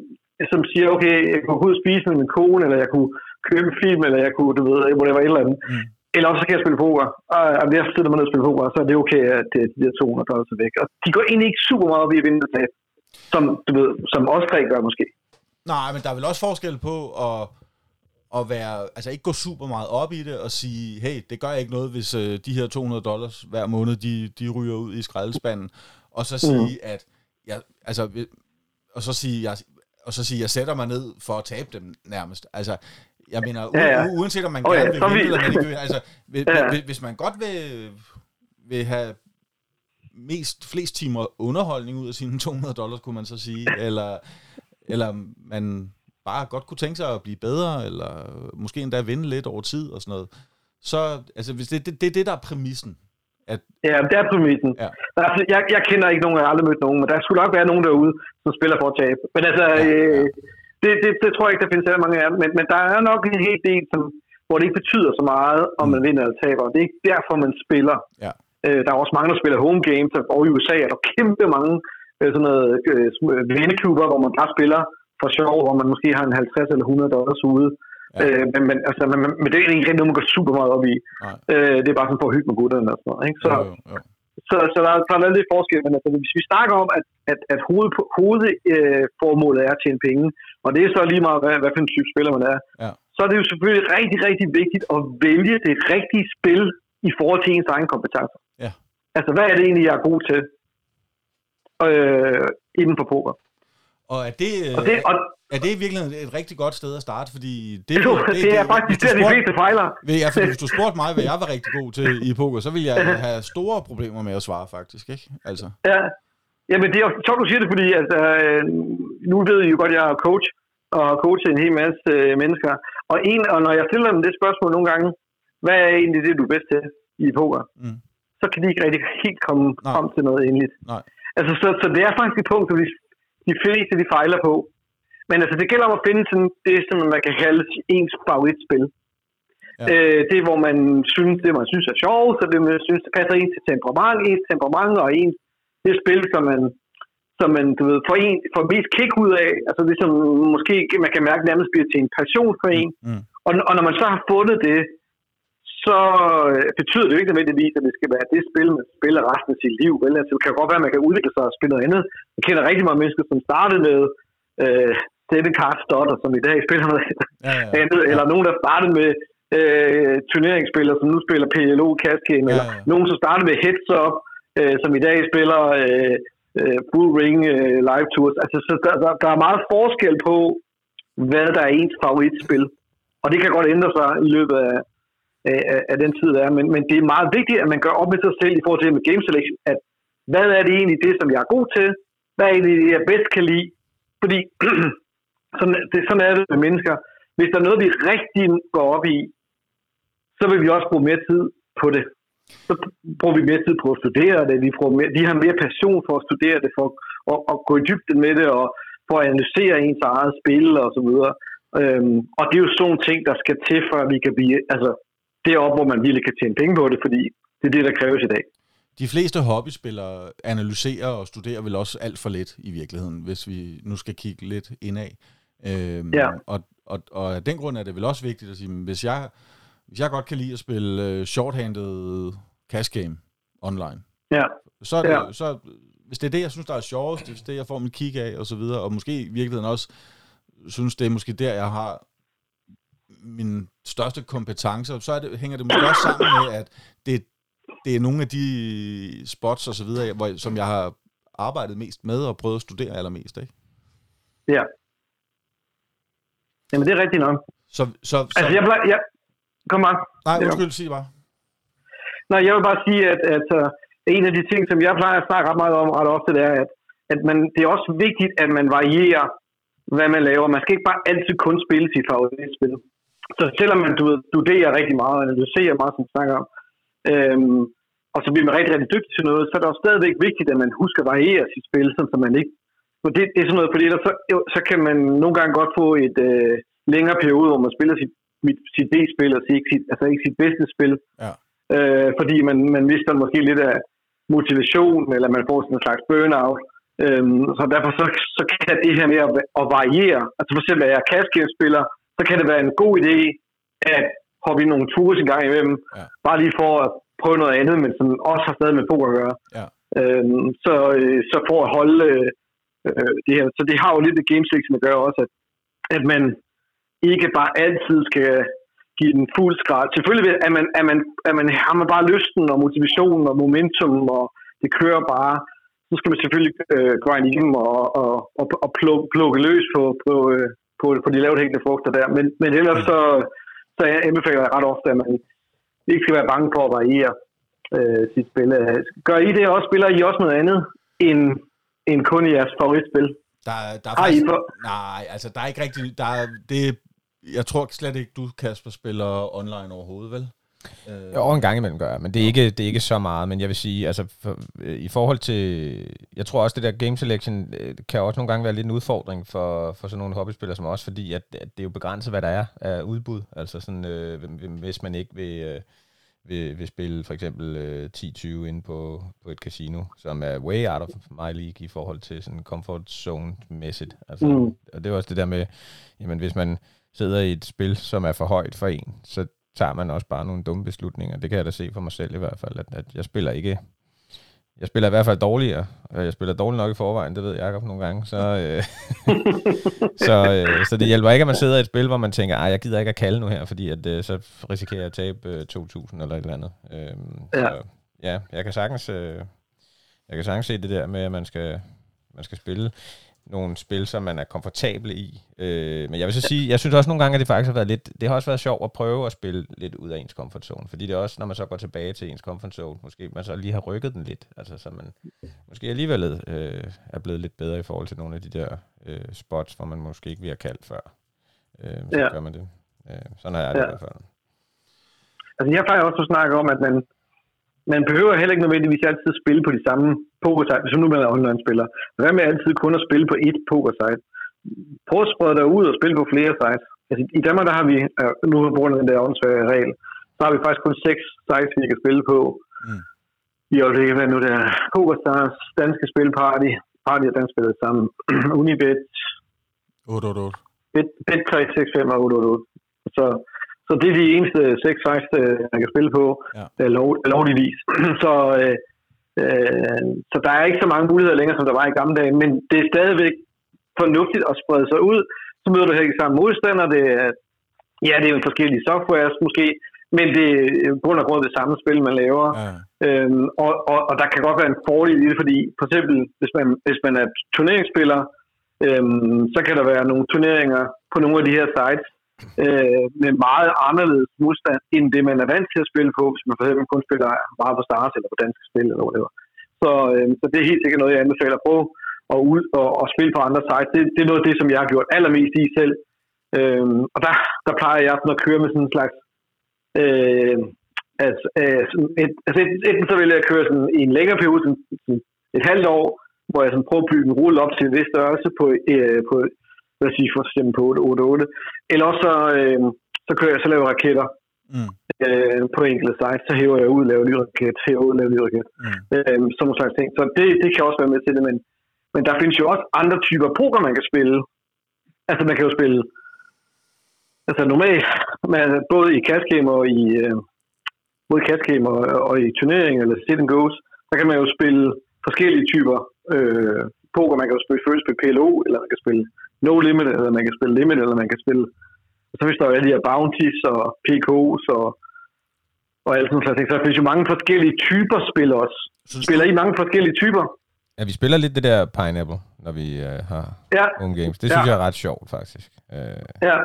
som siger, okay, jeg kunne gå ud og spise med min kone, eller jeg kunne købe en film, eller jeg kunne, du ved, whatever, et eller andet. Mm. Eller også så kan jeg spille poker. Og jeg sidder mig ned og spille poker, så er det okay, at det, de der 200 dollars er væk. Og de går egentlig ikke super meget op i at vinde. Som, du ved, som os tre gør måske. Nej, men der er vel også forskel på at, at være, altså ikke gå super meget op i det og sige, hey, det gør ikke noget, hvis øh, de her 200 dollars hver måned, de, de ryger ud i skraldespanden. Og så sige, mm. at jeg, altså, og så sige, jeg, og så sige, jeg sætter mig ned for at tabe dem nærmest. Altså, jeg mener, Ja, ja. uanset om man ja, gerne vil vinde, eller man ikke vil, altså, hvis, ja. hvis, hvis man godt vil, vil have mest, flest timer underholdning ud af sine 200 dollars, kunne man så sige, eller, eller man bare godt kunne tænke sig at blive bedre, eller måske endda vinde lidt over tid og sådan noget. Så, altså, hvis det, det, det er det, der er præmissen. Ja, det er præmissen. Ja. Altså, jeg, jeg kender ikke nogen, jeg har aldrig mødt nogen, men der skulle nok være nogen derude, som spiller for at tabe. Men altså, Ja, ja, øh, det, det, det, tror jeg ikke, der findes særlig mange af dem. Men, men der er nok en hel del, som, hvor det ikke betyder så meget, om man vinder eller taber. Det er ikke derfor, man spiller. Ja. Øh, der er også mange, der spiller home games, og i USA er der kæmpe mange øh, sådan noget, øh, venneklubber, hvor man bare spiller for sjov, hvor man måske har en 50 eller 100 dollars ude. Ja. Øh, men, men, altså, men, men, det er egentlig ikke noget, man går super meget op i. Nej. Øh, det er bare sådan for at hygge med gutterne og sådan noget. Ikke? Så, Jo, jo, jo. så, så der, der er lidt forskel, men altså, hvis vi snakker om, at, at, at hovedformålet hoved, øh, formålet er at tjene penge, og det er så lige meget, hvad, hvad for en type spiller man er, Ja. så er det jo selvfølgelig rigtig, rigtig vigtigt at vælge det rigtige spil i forhold til ens egen kompetencer. Ja. Altså, hvad er det egentlig, jeg er god til øh, inden for poker? Og er det, Og det, og, er det i virkeligheden et rigtig godt sted at starte? Fordi det, det, det, det er faktisk der, de fleste fejler. Ja, fordi hvis du spurgte mig, hvad jeg var rigtig god til i poker, så ville jeg have store problemer med at svare, faktisk. Ikke? Altså, Ja. Jamen, det er jo sjovt, du siger det, fordi altså, øh, nu ved I jo godt, at jeg er coach, og har coachet en hel masse øh, mennesker. Og, en, og når jeg stiller dem det spørgsmål nogle gange, hvad er egentlig det, du er bedst til i poker? Mm. Så kan de ikke rigtig helt komme Nej. frem til noget endeligt. Nej. Altså, så, så det er faktisk et punkt, som de, de fleste de fejler på. Men altså, det gælder om at finde sådan, det, som man kan kalde ens favoritspil. Ja. Øh, det, hvor man synes, det man synes er sjovt, så det man synes, det passer ens til temperament, ens temperament og ens det spil, som man, som man du ved, får, en, får mest kick ud af. Altså det, som måske man kan mærke nærmest bliver til en passion for en. mm. Og, og når man så har fundet det, så øh, betyder det jo ikke nødvendigvis, at det skal være det spil, man spiller resten af sit liv. Vel? Altså, det kan godt være, at man kan udvikle sig og spille noget andet. Jeg kender rigtig mange mennesker, som startede med øh, Seven Card Stotter, som i dag spiller noget ja, ja, andet, eller nogen, der startede med øh, turneringsspillere, som nu spiller PLO, Cash Game, Ja, eller ja. nogen, som startede med Heads Up, øh, som i dag spiller øh, øh, Full Ring øh, Live Tours. Altså, så der, der, der er meget forskel på, hvad der er ens favoritspil. Og det kan godt ændre sig i løbet af, af, af- den tid, der er. Men, men det er meget vigtigt, at man gør op med sig selv i forhold til med game selection, at hvad er det egentlig det, som jeg er god til? Hvad er egentlig det, jeg bedst kan lide? Fordi sådan, det, sådan er det med mennesker. Hvis der er noget, vi rigtig går op i, så vil vi også bruge mere tid på det. Så bruger vi mere tid på at studere det. Vi, bruger mere, vi har mere passion for at studere det, for at, at gå i dybden med det, og for at analysere ens eget spil og så videre. Øhm, og det er jo sådan nogle ting, der skal til, for at vi kan blive, altså deroppe, hvor man virkelig kan tjene penge på det, fordi det er det, der kræves i dag. De fleste hobbyspillere analyserer og studerer vel også alt for lidt i virkeligheden, hvis vi nu skal kigge lidt indad. Øhm, Ja. og, og, og af den grund er det vel også vigtigt at sige, men hvis jeg, hvis jeg godt kan lide at spille uh, shorthanded cash game online, Ja, så, er det, Ja. så hvis det er det, jeg synes, der er sjovest, hvis det er det, jeg får mit kig af, og så videre, og måske i virkeligheden også synes, det er måske der, jeg har min største kompetence, så er det, hænger det måske også sammen med, at det, det er nogle af de spots og så videre, hvor, som jeg har arbejdet mest med og prøvet at studere allermest, ikke? Ja. Jamen, det er rigtigt nok. Så, så, så... Altså, jeg plejer... Ja. Kom bare. Nej, undskyld, sig bare. Nej, jeg vil bare sige, at, at uh, en af de ting, som jeg plejer at snakke ret meget om ret ofte, det er, at, at man, det er også vigtigt, at man varierer, hvad man laver. Man skal ikke bare altid kun spille sit favoritspil. Så selvom man du ved, studerer rigtig meget, analyserer meget, som vi snakker om, øhm, og så bliver man rigtig, rigtig dygtig til noget, så er det også stadigvæk vigtigt, at man husker at variere sit spil, så man ikke... For det, det er sådan noget, fordi ellers så, så kan man nogle gange godt få et øh, længere periode, hvor man spiller sit, sit B-spil, og ikke sit, altså ikke sit bedste spil. Ja. Øh, fordi man, man mister måske lidt af motivation, eller man får sådan en slags burnout. Øhm, så derfor så, så kan det her med at, at variere, altså for eksempel er jeg cashgame-spiller, så kan det være en god idé at hoppe i nogle ture en gang imellem, Ja. bare lige for at prøve noget andet, men som også har stadig med poker at gøre. Ja. Øhm, så, øh, så for at holde øh, det her, så det har jo lidt med gamesexen at gøre også, at, at man ikke bare altid skal give den fuld skrald. Selvfølgelig er man, er man, er man, har man bare lysten og motivationen og momentum, og det kører bare, så skal man selvfølgelig øh, grinde igennem og, og, og, og plukke, plukke løs på, på, øh, på, på de lavt hængende frugter der. Men, men ellers så, så jeg anbefaler jeg ret ofte, at man ikke skal være bange for at variere øh, sit spil. Gør I det også? Spiller I også noget andet end, end kun jeres favoritspil? Der, er- der er faktisk, for- nej, altså der er ikke rigtig, der er, det, jeg tror slet ikke, du, Kasper, spiller online overhovedet, vel? Øh, Jo, en gang imellem gør jeg, men det er, ikke, det er ikke så meget. Men jeg vil sige, altså for, øh, i forhold til... Jeg tror også, det der game selection øh, kan også nogle gange være lidt en udfordring for, for sådan nogle hobbyspillere som os, fordi at, at det er jo begrænset, hvad der er af udbud. Altså sådan, øh, hvis man ikke vil, øh, vil, vil spille for eksempel øh, 10-20 inde på, på et casino, som er way out of my league i forhold til sådan comfort zone-mæssigt. Altså, Mm. Og det er også det der med, jamen hvis man sidder i et spil, som er for højt for en, så tager man også bare nogle dumme beslutninger. Det kan jeg da se for mig selv i hvert fald, at, at jeg spiller ikke... Jeg spiller i hvert fald dårligere. Jeg spiller dårligt nok i forvejen, det ved Jacob nogle gange. Så, øh, så, øh, så det hjælper ikke, at man sidder i et spil, hvor man tænker, ej, jeg gider ikke at kalde nu her, fordi at, øh, så risikerer jeg at tabe øh, 2.000 eller et eller andet. Øh, Ja. Så, ja, jeg kan sagtens... Øh, jeg kan sagtens se det der med, at man skal, man skal spille nogle spil, som man er komfortabel i. Øh, men jeg vil så sige, jeg synes også nogle gange, at det faktisk har været lidt, det har også været sjovt at prøve at spille lidt ud af ens comfort zone, fordi det er også, når man så går tilbage til ens comfort zone, måske man så lige har rykket den lidt, altså så man måske alligevel øh, er blevet lidt bedre i forhold til nogle af de der øh, spots, hvor man måske ikke vil have kaldt før. Øh, så Ja. gør man det. Øh, sådan har jeg det Ja. i hvert fald. Altså, jeg plejer også at snakke om, at man, man behøver heller ikke nødvendigvis altid spille på de samme pokersite, hvis nu man er online-spiller. Hvad med altid kun at spille på ét pokersite? Prøv at sprede dig ud og spille på flere sites. Altså, I Danmark, der har vi, øh, nu på grund af den der åndsvære regel, så har vi faktisk kun seks sites, vi kan spille på. Mm. I øjeblikket, hvad nu det er, PokerStars, Danske Spil Party, og Dansk Spil sammen, Unibet, 888. Bet, Bet 365 og 888. Så, så det er de eneste seks sites, øh, man kan spille på ja. lov, lovligvis. så, øh, øh, så der er ikke så mange muligheder længere, som der var i gamle dage, men det er stadigvæk fornuftigt at sprede sig ud. Så møder du heller ikke samme modstander. Det er, ja, det er jo forskellige softwares måske, men det er i bund og grund det samme spil, man laver. Ja. Øhm, og, og, og der kan godt være en fordel i det, fordi for eksempel, hvis man, hvis man er turneringsspiller, øhm, så kan der være nogle turneringer på nogle af de her sites øh, med meget anderledes modstand, end det man er vant til at spille på, hvis man for eksempel kun spiller bare på Stars eller på danske spil eller whatever. Så, øh, så det er helt sikkert noget, jeg anbefaler at prøve og, ud, og, og spille på andre sites. Det, det er noget af det, som jeg har gjort allermest i selv. Øh, og der, der plejer jeg sådan at køre med sådan en slags øh, altså, øh, et, altså et, enten så vil jeg køre sådan i en længere periode, sådan, sådan et halvt år, hvor jeg sådan prøver at bygge en rulle op til en vis størrelse på, øh, på os sige for eksempel på 888, eller også så, øh, så kører jeg så laver raketter Mm. øh, på enkelte sites, så hæver jeg ud og laver ny raket, hæver ud laver ny raket, Mm. øh, sådan nogle slags ting. Så det, det kan også være med til det, men, men der findes jo også andre typer poker, man kan spille. Altså man kan jo spille altså normalt, man, både i cash game og i, øh, både i cash game og, og i turnering eller sit and goes, så kan man jo spille forskellige typer øh, poker. Man kan jo spille først spille PLO, eller man kan spille no limit, eller man kan spille limit, eller man kan spille så findes der jo alle de her bounties og PK's og, og alt sådan noget ting. Så der findes jo mange forskellige typer spil også. Synes Spiller I mange forskellige typer? Ja, vi spiller lidt det der Pineapple, når vi øh, har Ja, home games. Det Ja. synes jeg er ret sjovt, faktisk. Øh, ja.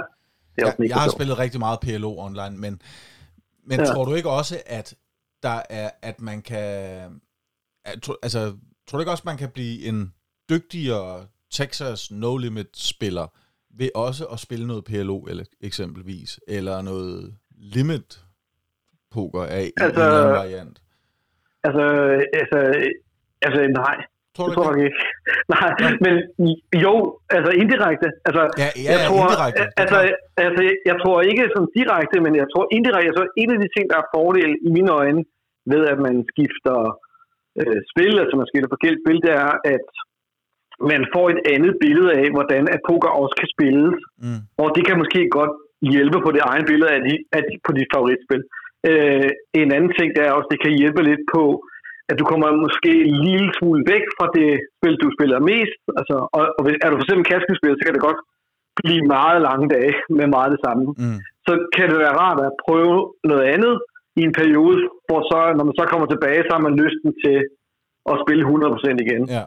Det er også jeg, jeg har sjovt. spillet rigtig meget PLO online, men, men Ja. tror du ikke også, at der er, at man kan, at, altså, tror du ikke også, man kan blive en dygtigere Texas No Limit spiller ved også at spille noget PLO eller eksempelvis, eller noget limit poker af Altså, en eller anden variant? Altså, altså, altså nej. Tror du tror jeg ikke? ikke. Nej, men jo, altså indirekte. Altså, Ja, ja, jeg ja, tror, indirekte. Altså, altså, jeg tror ikke sådan direkte, men jeg tror indirekte. Jeg tror, en af de ting, der er fordel i mine øjne ved, at man skifter øh, spil, altså man skifter forskellige spil, det er, at man får et andet billede af, hvordan at poker også kan spilles. Mm. Og det kan måske godt hjælpe på det egen billede af, de, af de, på dit favoritspil. Øh, en anden ting, det er også, det kan hjælpe lidt på, at du kommer måske en lille smule væk fra det spil, du spiller mest. Altså, og, og hvis- er du for eksempel kaskespiller, så kan det godt blive meget lange dage med meget det samme. Mm. Så kan det være rart at prøve noget andet i en periode, hvor så, når man så kommer tilbage, så har man lysten til at spille 100% igen. Ja.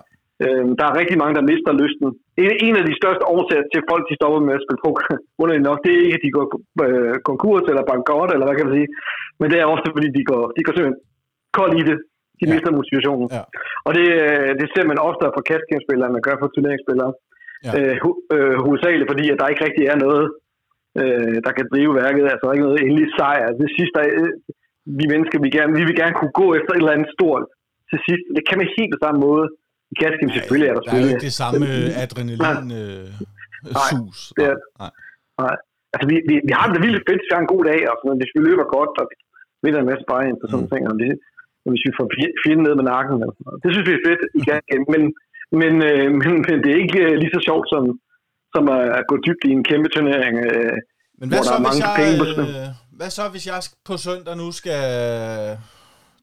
Øhm, der er rigtig mange, der mister lysten. En, en af de største årsager til, folk de stopper med at spille poker, underligt nok, det er ikke, at de går øh, konkurs eller bankerot, eller hvad kan man sige, men det er ofte, fordi de går, de går simpelthen kold i det. De Ja. mister motivationen. Ja. Og det, øh, det ser man oftere for kastgamespillere, end man gør for turneringsspillere. Ja. Øh, hu- øh, hovedsageligt fordi, at der ikke rigtig er noget, øh, der kan drive værket. Altså, der er ikke noget endelig sejr. Det sidste, øh, vi mennesker, vi, gerne, vi vil gerne kunne gå efter et eller andet stort til sidst. Det kan man helt på samme måde. Kastgame selvfølgelig er der Der er jo ikke det samme adrenalin øh, Nej, det er- Nej. Nej. Altså, vi, vi, vi har det vildt fedt, vi har en god dag, og sådan, hvis vi løber godt, og vi vinder en masse bare på sådan Mm. ting, og det, og hvis vi får fje- fjenden ned med nakken. Eller sådan noget. Det synes vi er fedt i game, men, men, øh, men, men det er ikke øh, lige så sjovt som, som at gå dybt i en kæmpe turnering. Øh, Men hvor hvad der så, er hvis mange jeg, penge på spil. øh, hvad så, hvis jeg på søndag nu skal...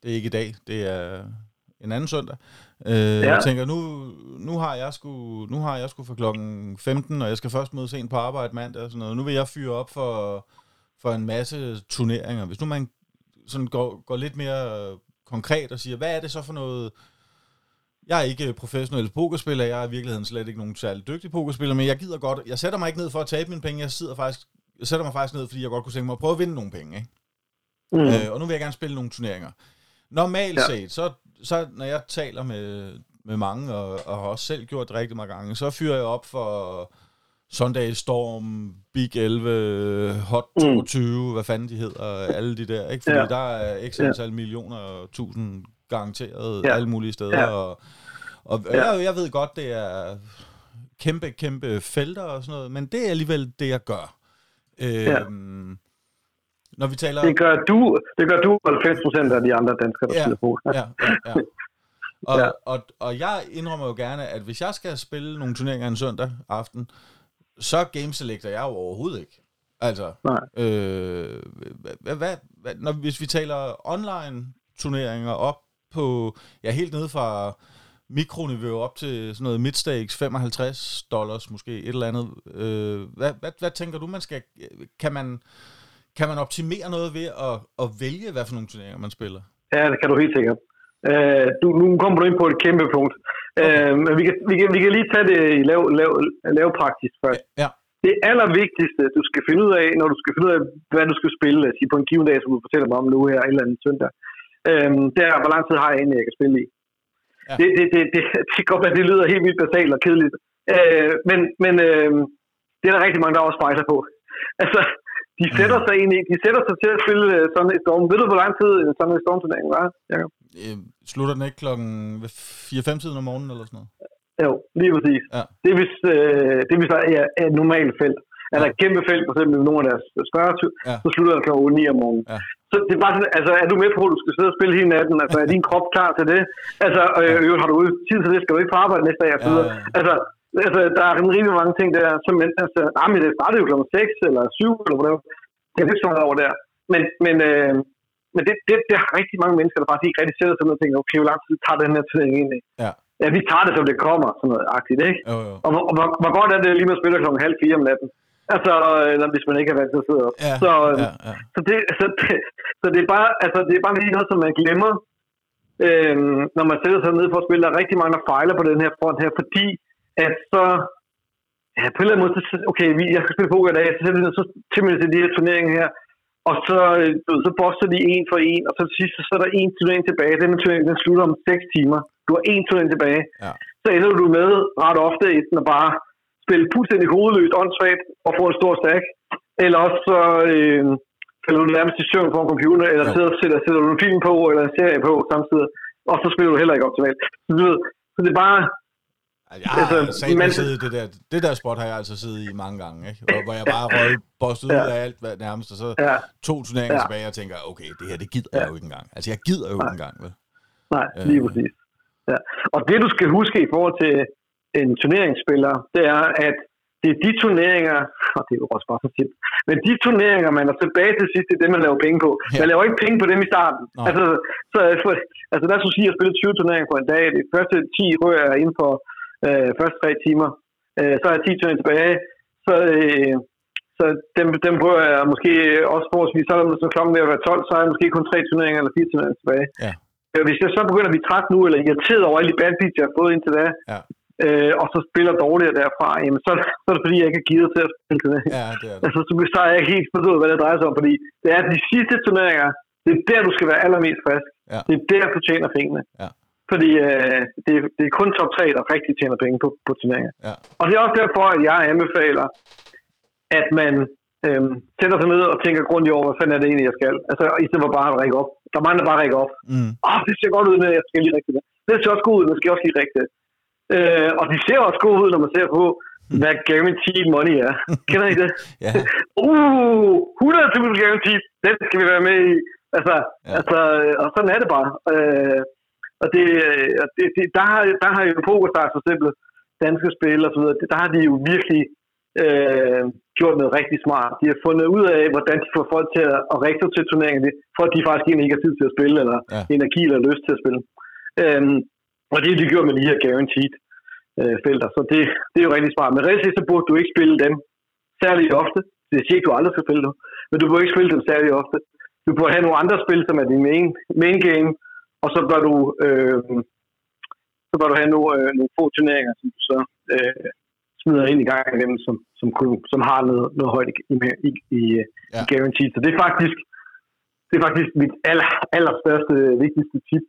Det er ikke i dag, det er en anden søndag. Øh, ja. Jeg tænker, nu, nu har jeg sgu, nu har jeg sgu for klokken 15, og jeg skal først møde sent på arbejde mandag og sådan noget. Nu vil jeg fyre op for, for en masse turneringer. Hvis nu man sådan går, går lidt mere konkret og siger, hvad er det så for noget... Jeg er ikke professionel pokerspiller, jeg er i virkeligheden slet ikke nogen særlig dygtig pokerspiller, men jeg gider godt, jeg sætter mig ikke ned for at tabe mine penge, jeg sidder faktisk, jeg sætter mig faktisk ned, fordi jeg godt kunne tænke mig at prøve at vinde nogle penge, ikke? mm. Øh, og nu vil jeg gerne spille nogle turneringer. Normalt ja. Set, så, så når jeg taler med, med mange, og, og har også selv gjort det rigtig mange gange, så fyrer jeg op for Sunday Storm, Big 11, Hot Mm. 22, mm. hvad fanden de hedder, alle de der, ikke? Fordi ja. Ja. der er x antal millioner og tusind garanteret ja. Ja. alle mulige steder, ja. Ja. og, og Ja. jeg, jeg ved godt, det er kæmpe, kæmpe felter og sådan noget, men det er alligevel det, jeg gør. Øh, Ja. Når vi taler... Det gør du, det gør du 90 procent af de andre danskere, der Ja. spiller poker. ja, ja, ja. Og, ja. Og, og jeg indrømmer jo gerne, at hvis jeg skal spille nogle turneringer en søndag aften, så gameselecter jeg jo overhovedet ikke. Altså, Nej. øh, hvad, hvad, hvad, når, hvis vi taler online turneringer op på, ja, helt nede fra mikroniveau op til sådan noget midstakes, 55 dollars måske, et eller andet. Øh, hvad, hvad, hvad tænker du, man skal, kan man, kan man optimere noget ved at, at vælge, hvad for nogle turneringer man spiller? Ja, det kan du helt sikkert. Øh, du, nu kommer du ind på et kæmpe punkt. Øh, men vi kan, vi, kan, vi kan lige tage det i lav, lav, lav praktisk først. Ja. Det allervigtigste, du skal finde ud af, når du skal finde ud af, hvad du skal spille, lad sige, på en given dag, som du fortæller mig om nu her, et eller andet søndag, øh, det er, hvor lang tid har jeg egentlig, jeg kan spille i. Ja. Det, det, det, det, det kan godt være, det lyder helt vildt basalt og kedeligt. Øh, men men øh, det er der rigtig mange, der også fejler på. Altså, de sætter sig ind i, de sætter sig til at spille øh, sådan et storm. Ved du, hvor lang tid en sådan en stormturnering var, Jacob? Øh, slutter den ikke klokken 4-5 tiden om morgenen eller sådan noget? Jo, lige præcis. Ja. Det er hvis, øh, det er, hvis der er et normalt felt. Er der et kæmpe felt, for eksempel nogle af deres større Ja. så slutter det kl. 9 om morgenen. Ja. Så det er bare sådan, altså er du med på, at du skal sidde og spille hele natten? Altså er din krop klar til det? Altså øh, øh, har du tid til det? Skal du ikke på arbejde næste dag? Og så Ja, videre? ja, ja. Altså, altså, der er rimelig mange ting der, som, altså, nej, men det startede jo kl. 6 eller 7 eller whatever. Det er sådan over der. Men, men, øh, men det, det, det, har rigtig mange mennesker, der faktisk ikke rigtig sætter sig ned og tænker, okay, hvor lang tid tager den her turnering egentlig? Ja. Ja, vi tager det, som det kommer, sådan noget agtigt, ikke? Jo, jo. Og, og hvor, hvor godt er det lige med at spille klokken halv fire om natten? Altså, eller hvis man ikke er vant til at sidde op. Ja, så, øh, ja, ja. så, det, så, det, så det er bare, altså, det er bare lige noget, som man glemmer, øhm, når man sætter sig ned for at spille. Der er rigtig mange, der fejler på den her front her, fordi at så, ja, på en eller anden måde, så, okay, vi, jeg skal spille poker i dag, så, så, så til de her turneringer her, og så, øh, du så bosser de en for en, og så til sidst, så er der en turnering tilbage. Den turnering, den slutter om 6 timer. Du har en turnering tilbage. Ja. Så ender du med ret ofte enten at bare spille fuldstændig hovedløst, åndssvagt, og få en stor stack. Eller også så øh, falder du nærmest i søvn på en computer, eller Jo. sidder, sætter, sætter du en film på, eller en serie på samtidig. Og så spiller du heller ikke optimalt. Så, du ved, så det er bare, Jeg har Altså, altså, men- siddet i det der, det der spot har jeg altså siddet i mange gange, ikke? Hvor, hvor jeg bare røg bosset ud Ja. af alt hvad, nærmest, og så ja, to turneringer Ja. tilbage, og tænker, okay, det her, det gider jeg jo ikke engang. Altså, jeg gider jo ikke engang, vel? Nej, lige Øh. præcis. Ja. Og det, du skal huske i forhold til en turneringsspiller, det er, at det er de turneringer, og det er jo også bare så tit, men de turneringer, man er tilbage til sidst, det er det, man laver penge på. Ja. Man laver ikke penge på dem i starten. Nej. Altså, så, for, altså lad os så sige, at jeg spiller 20 turneringer på en dag. De første 10 rører jeg inden for øh, første 3 timer. Øh, så er jeg 10 turneringer tilbage. Så, øh, så dem, dem rører jeg måske også forholdsvis. Så, så klokken ved at være 12, så er jeg måske kun 3 turneringer eller 4 turneringer tilbage. Ja. Hvis jeg så begynder at blive træt nu, eller irriteret over alle de bad beats, jeg har fået indtil da, Ja. øh, og så spiller dårligere derfra, jamen, så, så er det fordi, jeg ikke er givet til at spille til det. Ja, det er det. Altså, så, så har jeg ikke helt forstået, hvad det drejer sig om, fordi det er de sidste turneringer, det er der, du skal være allermest frisk. Ja. Det er der, du tjener pengene. Ja. Fordi øh, det, er- det er kun top 3, der rigtig tjener penge på, på turneringer. Ja. Og det er også derfor, at jeg anbefaler, at man øhm, sætter sig ned og tænker grundigt over, hvad fanden er det egentlig, jeg skal. Altså, i stedet for bare at række op. Der mangler bare at række op. Mm. Åh, det ser godt ud, men jeg skal lige rigtigt det. Det ser også godt ud, men jeg skal også lige rigtigt. Øh, og de ser også gode ud, når man ser på, hvad guaranteed money er. Kender I det? Ja, Uh, 100.000 guaranteed, den skal vi være med i. Altså, Ja. ja. altså og sådan er det bare. Øh, og det, og det, det, der, har, der har jo PokerStars for eksempel, danske spil og så videre, der har de jo virkelig øh, gjort noget rigtig smart. De har fundet ud af, hvordan de får folk til at, rigtig til turneringen, for at de faktisk egentlig ikke har tid til at spille, eller ja. energi eller lyst til at spille. Øhm, og det har de gjort med de her guaranteed øh, felter, så det, det er jo rigtig smart. Men reelt set, så burde du ikke spille dem særlig ofte. Det siger ikke, du aldrig skal spille dem, men du burde ikke spille dem særlig ofte. Du burde have nogle andre spil, som er din main, main game, og så bør du, øh, så bør du have nogle, øh, nogle få turneringer, som du så øh, smider ind i gang af dem, som, som, kunne, som har noget, noget højt i, i, i, Ja. i guarantee. Så det er faktisk, det er faktisk mit aller, allerstørste, vigtigste tip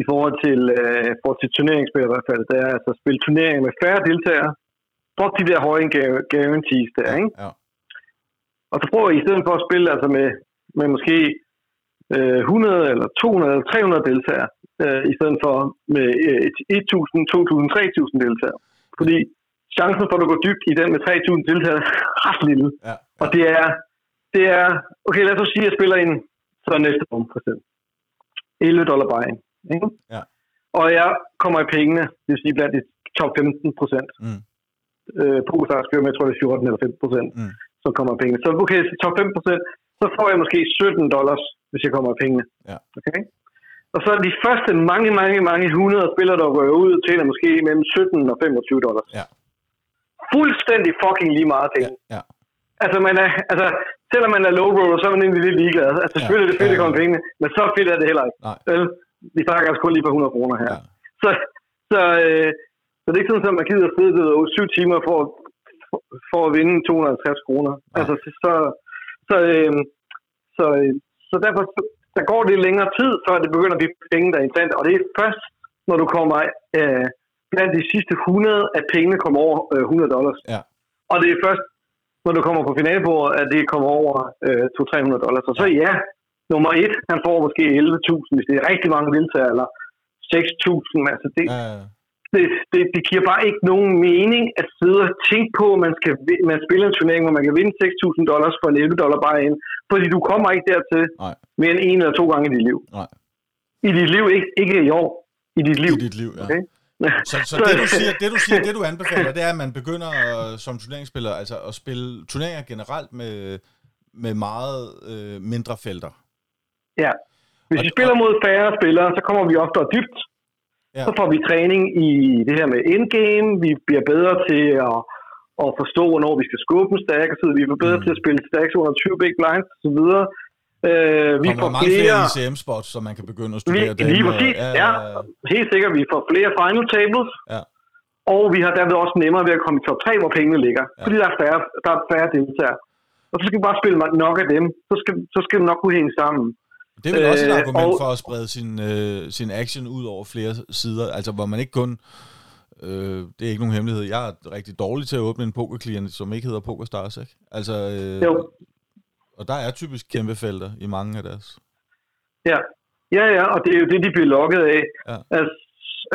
i forhold til, øh, for til turneringsspil i hvert fald. Det er altså at spille turneringer med færre deltagere. Drop de der høje gu- guarantees der, ikke? ja. Og så prøver I i stedet for at spille altså med, med måske øh, 100 eller 200 eller 300 deltagere, øh, i stedet for med øh, 1000, 2000, 3000 deltagere. Fordi chancen for at du går dybt i den med 3000 deltagere er ret lille. ja. Og det er, det er, okay lad os så sige, at jeg spiller en så næste rum for eksempel. 11 dollar bare. Ikke? Ja. Og jeg kommer i pengene, det vil sige blandt de top 15 procent. Mm. Øh, Polestar skal med, jeg tror det er 14 eller 15 procent, Mm. som kommer pengene. Så okay, så top 5 procent, så får jeg måske 17 dollars, hvis jeg kommer i pengene. Ja. Okay? Og så er de første mange, mange, mange hundrede spillere, der rører ud, tjener måske mellem 17 og 25 dollars. Ja. Fuldstændig fucking lige meget penge. Ja, ja. Altså, man er, altså, selvom man er low roller, så er man egentlig lidt ligeglad. Altså, Ja, selvfølgelig er det fedt, ja, at komme ja. pengene, men så fedt er det heller ikke. Nej. Vel? Vi snakker altså kun lige på 100 kroner her. Ja. Så, så, øh, så det er ikke sådan, at man gider at sidde ved 7 timer for, for, at vinde 250 kroner. Nej. Altså, så, så, øh, så, øh, så derfor der går det længere tid, før det begynder at blive penge, der er interessant. Og det er først, når du kommer øh, blandt de sidste 100, at pengene kommer over øh, 100 dollars. Ja. Og det er først, når du kommer på finalebordet, at det kommer over øh, 200-300 dollars. Og så ja, nummer et, han får måske 11.000, hvis det er rigtig mange deltagere, eller 6.000. Altså det, Ja, ja. Det, det, det giver bare ikke nogen mening at sidde og tænke på, at man, skal, man spiller en turnering, hvor man kan vinde 6.000 dollars for en 11 dollar bare ind. Fordi du kommer ikke dertil Nej. mere end en eller to gange i dit liv. Nej. I dit liv, ikke, ikke i år. I dit liv. I dit liv, ja. Okay? Så, så det, du siger, det, du siger, det du anbefaler, det er, at man begynder øh, som turneringsspiller altså at spille turneringer generelt med, med meget øh, mindre felter. Ja. Hvis Og- vi spiller mod færre spillere, så kommer vi oftere dybt. Ja. Så får vi træning i det her med endgame. Vi bliver bedre til at, og forstå, hvornår vi skal skubbe en stack, og så vi er bedre mm. til at spille stacks under 20 big blinds så videre. Øh, vi får mange flere, flere ICM-spots, som man kan begynde at studere vi, Lige præcis, ja, ja, ja. Helt sikkert. Vi får flere final tables, ja. og vi har derved også nemmere ved at komme i top 3, hvor pengene ligger. Ja. Fordi der er færre, der er færre deltagere. Og så skal vi bare spille nok af dem. Så skal, så skal det nok kunne hænge sammen. Det er vel også et øh, argument for at sprede sin, øh, sin action ud over flere sider. Altså, hvor man ikke kun... Øh, det er ikke nogen hemmelighed. Jeg er rigtig dårlig til at åbne en pokerklient, som ikke hedder PokerStars, ikke? Altså, øh, jo. Og der er typisk kæmpe felter i mange af deres. Ja, ja, ja og det er jo det, de bliver lukket af. Ja. Altså,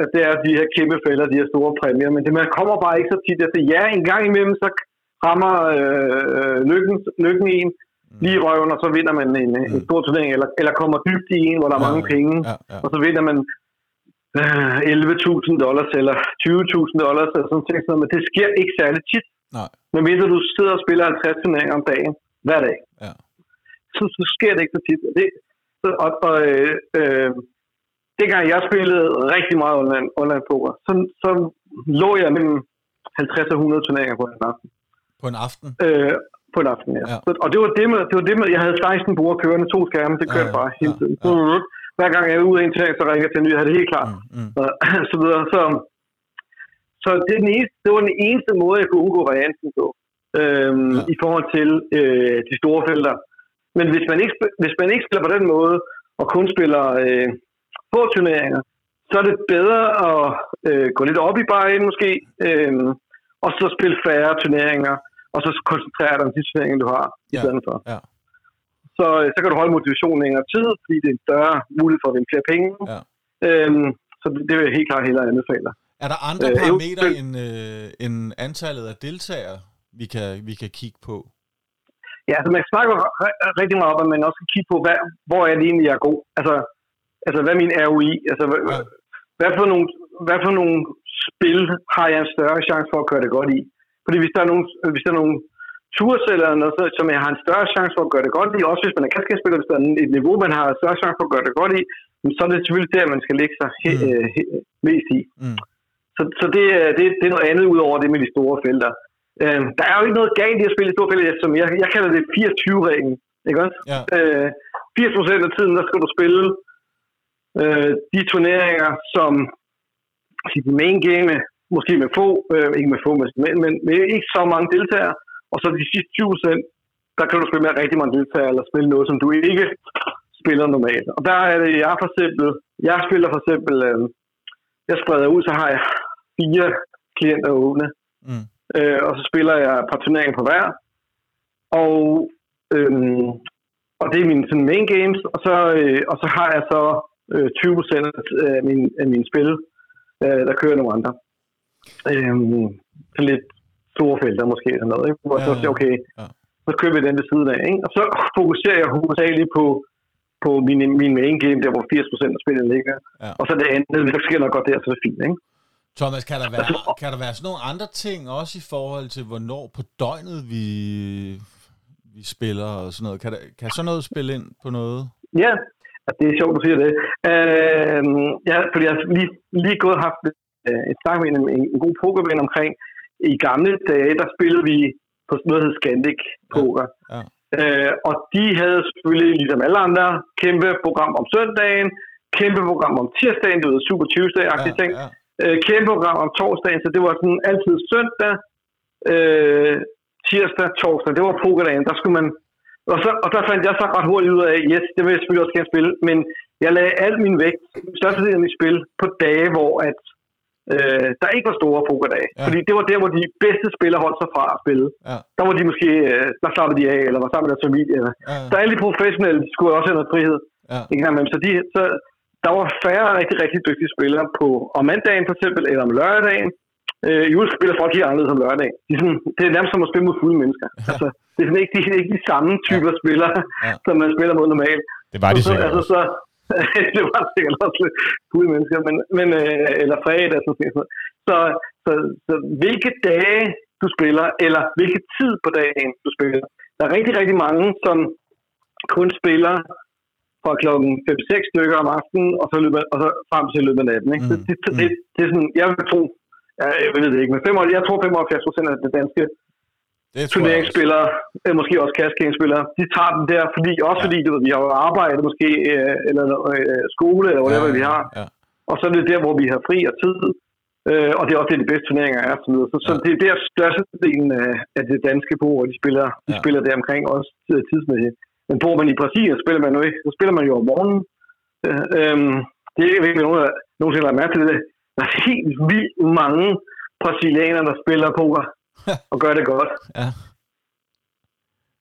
at det er de her kæmpe fælder, de her store præmier, men det, man kommer bare ikke så tit. Altså, ja, en gang imellem, så rammer øh, lykken, lykken en. Lige i røven, og så vinder man en, mm. en stor turnering, eller, eller kommer dybt i en, hvor der er ja, mange penge, ja, ja. og så vinder man øh, 11.000 dollars eller 20.000 dollars, eller sådan noget, men det sker ikke særlig tit. Nej. Men hvis du sidder og spiller 50 turneringer om dagen, hver dag, ja. så, så sker det ikke så tit. Det, så, og, og øh, øh, dengang jeg spillede rigtig meget online, online poker, så, så lå jeg mellem 50 og 100 turneringer på en aften. På en aften? Øh, på en aften, ja. ja. Så, og det var det, med, det var det med, jeg havde 16 bruger kørende, to skærme, det kørte ja, ja, bare hele tiden. Ja, ja. Hver gang jeg er ude af en turnering, så ringer jeg til en ny, jeg havde det helt klart. Mm, mm. Og, så videre. Så, så det, den eneste, det var den eneste måde, jeg kunne undgå varianten på, øhm, ja. i forhold til øh, de store felter. Men hvis man, ikke, hvis man ikke spiller på den måde, og kun spiller øh, få turneringer, så er det bedre at øh, gå lidt op i bare måske, øh, og så spille færre turneringer, og så koncentrere dig om de turneringer, du har, i ja. stedet for. Ja. Så, øh, så kan du holde motivationen længere tid, fordi det er en større mulighed for at vinde flere penge. Ja. Øhm, så det, vil jeg helt klart hellere anbefale. Er der andre øh, parametre end, øh, end antallet af deltagere, vi kan, vi kan kigge på? Ja, altså man snakker rigtig meget om, at man også kan kigge på, hvad, hvor er det egentlig, jeg er god. Altså, altså hvad er min ROI? Altså, ja. hvad, for nogle, hvad for nogle spil har jeg en større chance for at gøre det godt i? Fordi hvis der er nogle, hvis der er nogle tours eller noget, som jeg har en større chance for at gøre det godt i, også hvis man er kastkastspiller, hvis der er et niveau, man har en større chance for at gøre det godt i, så er det selvfølgelig der, man skal lægge sig he, mm. he, mest i. Mm. Så, så det, det, det er noget andet ud over det med de store felter. Øh, der er jo ikke noget galt i at spille i store felter, som jeg, jeg kalder det 24-reglen. Ikke også? Ja. Øh, 80% af tiden, der skal du spille øh, de turneringer, som de main game, måske med få, øh, ikke med få, men, men med ikke så mange deltagere, og så de sidste 20%, der kan du spille med rigtig mange deltagere, eller spille noget, som du ikke spiller normalt. Og der er det, jeg for eksempel, jeg spiller for eksempel, øh, jeg spreder ud, så har jeg fire klienter åbne, mm. øh, og så spiller jeg et par turneringer på hver, og, øh, og det er mine sådan main games, og så, øh, og så har jeg så øh, 20% af min, af mine spil, øh, der kører nogle andre. Øh, sådan lidt store felter måske, eller noget, ikke? hvor ja, så siger, okay, ja. så kører vi den ved siden af, ikke? og så fokuserer jeg hovedsageligt på, på min, min main game, der hvor 80% af spillet ligger, ja. og så det andet, der sker noget godt der, så er det fint, ikke? Thomas, kan der, være, altså, kan der være sådan nogle andre ting også i forhold til, hvornår på døgnet vi, vi spiller og sådan noget? Kan, der, kan sådan noget spille ind på noget? Ja, det er sjovt, du siger det. Øh, ja, fordi jeg har lige, lige gået haft øh, et snak med en, en, en god pokerven omkring, i gamle dage, der spillede vi på noget, der hed Scandic Poker. Ja. Ja. Øh, og de havde selvfølgelig, ligesom alle andre, kæmpe program om søndagen, kæmpe program om tirsdagen, det var Super Tuesday-agtige ja, ting, ja. Øh, kæmpe program om torsdagen, så det var sådan altid søndag, øh, tirsdag, torsdag, det var pokerdagen, der skulle man, og, så, og der fandt jeg så ret hurtigt ud af, yes, det vil jeg selvfølgelig også gerne spille, men jeg lagde alt min vægt, størstedelen af mit spil, på dage, hvor at øh, der ikke var store pokerdage. Ja. Fordi det var der, hvor de bedste spillere holdt sig fra at spille. Ja. Der var de måske, øh, der slappede de af, eller var sammen med deres familie. Eller. Ja. Så alle de professionelle de skulle også have noget frihed. Ja. Ikke? Så, de, så der var færre rigtig, rigtig dygtige spillere på om mandagen for eksempel, eller om lørdagen. Øh, I spiller folk helt anderledes om lørdagen. De er sådan, det er nærmest som at spille mod fulde mennesker. Ja. Altså, det er sådan ikke, de, er ikke de samme typer ja. spillere, ja. som man spiller mod normalt. Det var de så, sikkert. Altså, så, det var sikkert også lidt fulde mennesker, men, men, øh, eller fredag. Sådan noget. Så, så, så hvilke dage du spiller, eller hvilke tid på dagen du spiller. Der er rigtig, rigtig mange, som kun spiller fra klokken 5-6 stykker om aftenen, og så, løber, og så frem til løbet af natten. Ikke? Mm, det, det, mm. det, det, er sådan, jeg vil tro, jeg ved det ikke, men 75, jeg tror 75 procent af det danske Det tror jeg også. Turneringsspillere, øh, måske også cash-game-spillere, de tager den der, fordi, også Ja. fordi du ved, vi har jo arbejde måske, øh, eller øh, skole, eller whatever ja, vi har, Ja. og så er det der, hvor vi har fri og tid, øh, og det er også det, de bedste turneringer er. Så, så, så Ja. det er der størstedelen af, af det danske bord, de spiller, de Ja. spiller der omkring også øh, tidsmæssigt. Men bor man i Brasilien, spiller man jo ikke. Så spiller man jo om morgenen. Øh, øhm, det er ikke nogen, der nogensinde har lagt mærke til det. Der er helt vildt mange brasilianere, der spiller poker og gør det godt Ja.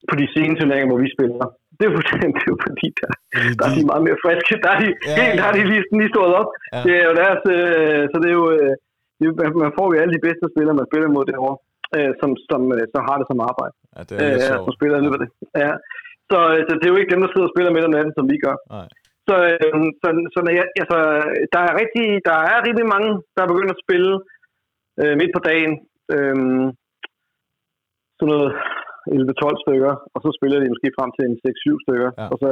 på de sene turneringer, hvor vi spiller. Det er jo, det er jo fordi, der, Fordi der er de- de meget mere friske. Der er de, Ja, ja, helt, der er de lige, lige stået op. Ja. Ja. Det er jo deres, øh, så det er jo, øh, det man- får jo alle de bedste spillere, man spiller mod derovre, øh, som, som øh, så har det som arbejde. Ja, det er Øh, som spiller i løbet af det. Ja. Så, øh, så det er jo ikke dem, der sidder og spiller midt om natten, som vi gør. Nej. Så, øh, så, så jeg, altså, der er rigtig, der er rigtig mange, der er begyndt at spille øh, midt på dagen. Øh, sådan noget 11-12 stykker, og så spiller de måske frem til en 6-7 stykker, Ja. og, så,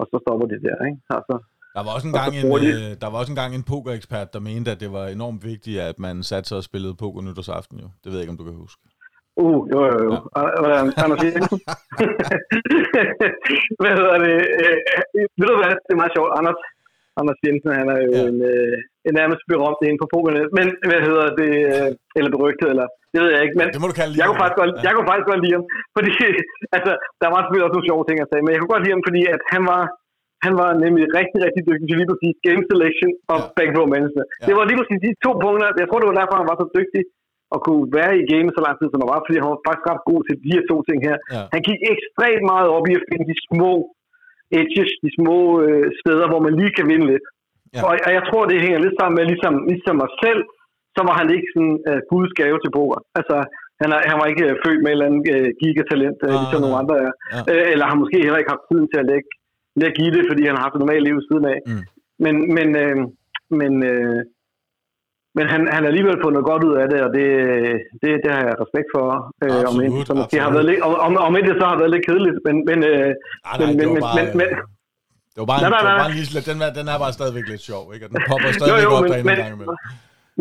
og så stopper de der, ikke? Altså, Der var også en gang en, de- øh, der var også en gang en pokerekspert, der mente, at det var enormt vigtigt, at man satte sig og spillede poker nytårsaften jo. Det ved jeg ikke, om du kan huske. uh, jo, jo, jo. Ja. Hvordan, Anders Jensen? hvad hedder det? Øh, ved du hvad, det er meget sjovt. Anders, Anders Jensen, han er jo Ja. ja. en, øh, en nærmest berømt inde på pokernet. Men hvad hedder det? Øh, eller berygtet, eller det ved jeg ikke. Men Det må du kalde jeg kunne, faktisk godt, jeg kunne faktisk godt lide ham, fordi altså, der var selvfølgelig også nogle sjove ting at sige, men jeg kunne godt lide ham, fordi at han var, han var nemlig rigtig, rigtig dygtig til lige præcis game selection og Ja. ja. backdoor management. Ja. Ja. Det var lige præcis de to punkter, jeg tror det var derfor, han var så dygtig at kunne være i game så lang tid, som han var, fordi han var faktisk ret god til de her to ting her. Ja. Han gik ekstremt meget op i at finde de små edges, de små øh, steder, hvor man lige kan vinde lidt. Ja. Og, og jeg tror, det hænger lidt sammen med, ligesom, ligesom mig selv, så var han ikke sådan uh, Guds gave til poker. Altså, han, er, han var ikke uh, født med et eller andet uh, gigatalent, uh, Nej, ligesom nej. nogle andre er. Ja. Uh, eller har måske heller ikke haft tiden til at lægge, lægge i det, fordi han har haft et normalt liv siden af. Mm. Men, men, øh, men, øh, men han, han har alligevel noget godt ud af det, og det, det, det har jeg respekt for. Øh, om, end, så måske har været lidt, om, om, end det så har været lidt kedeligt, men, men, øh, Nej, men, nej, det men, var men, bare, men, men, det var bare, Nej, en, nej, det var nej. bare lille, den, er, den er bare stadigvæk lidt sjov, ikke? Og den popper stadigvæk jo, op men- derinde en men- gang imellem.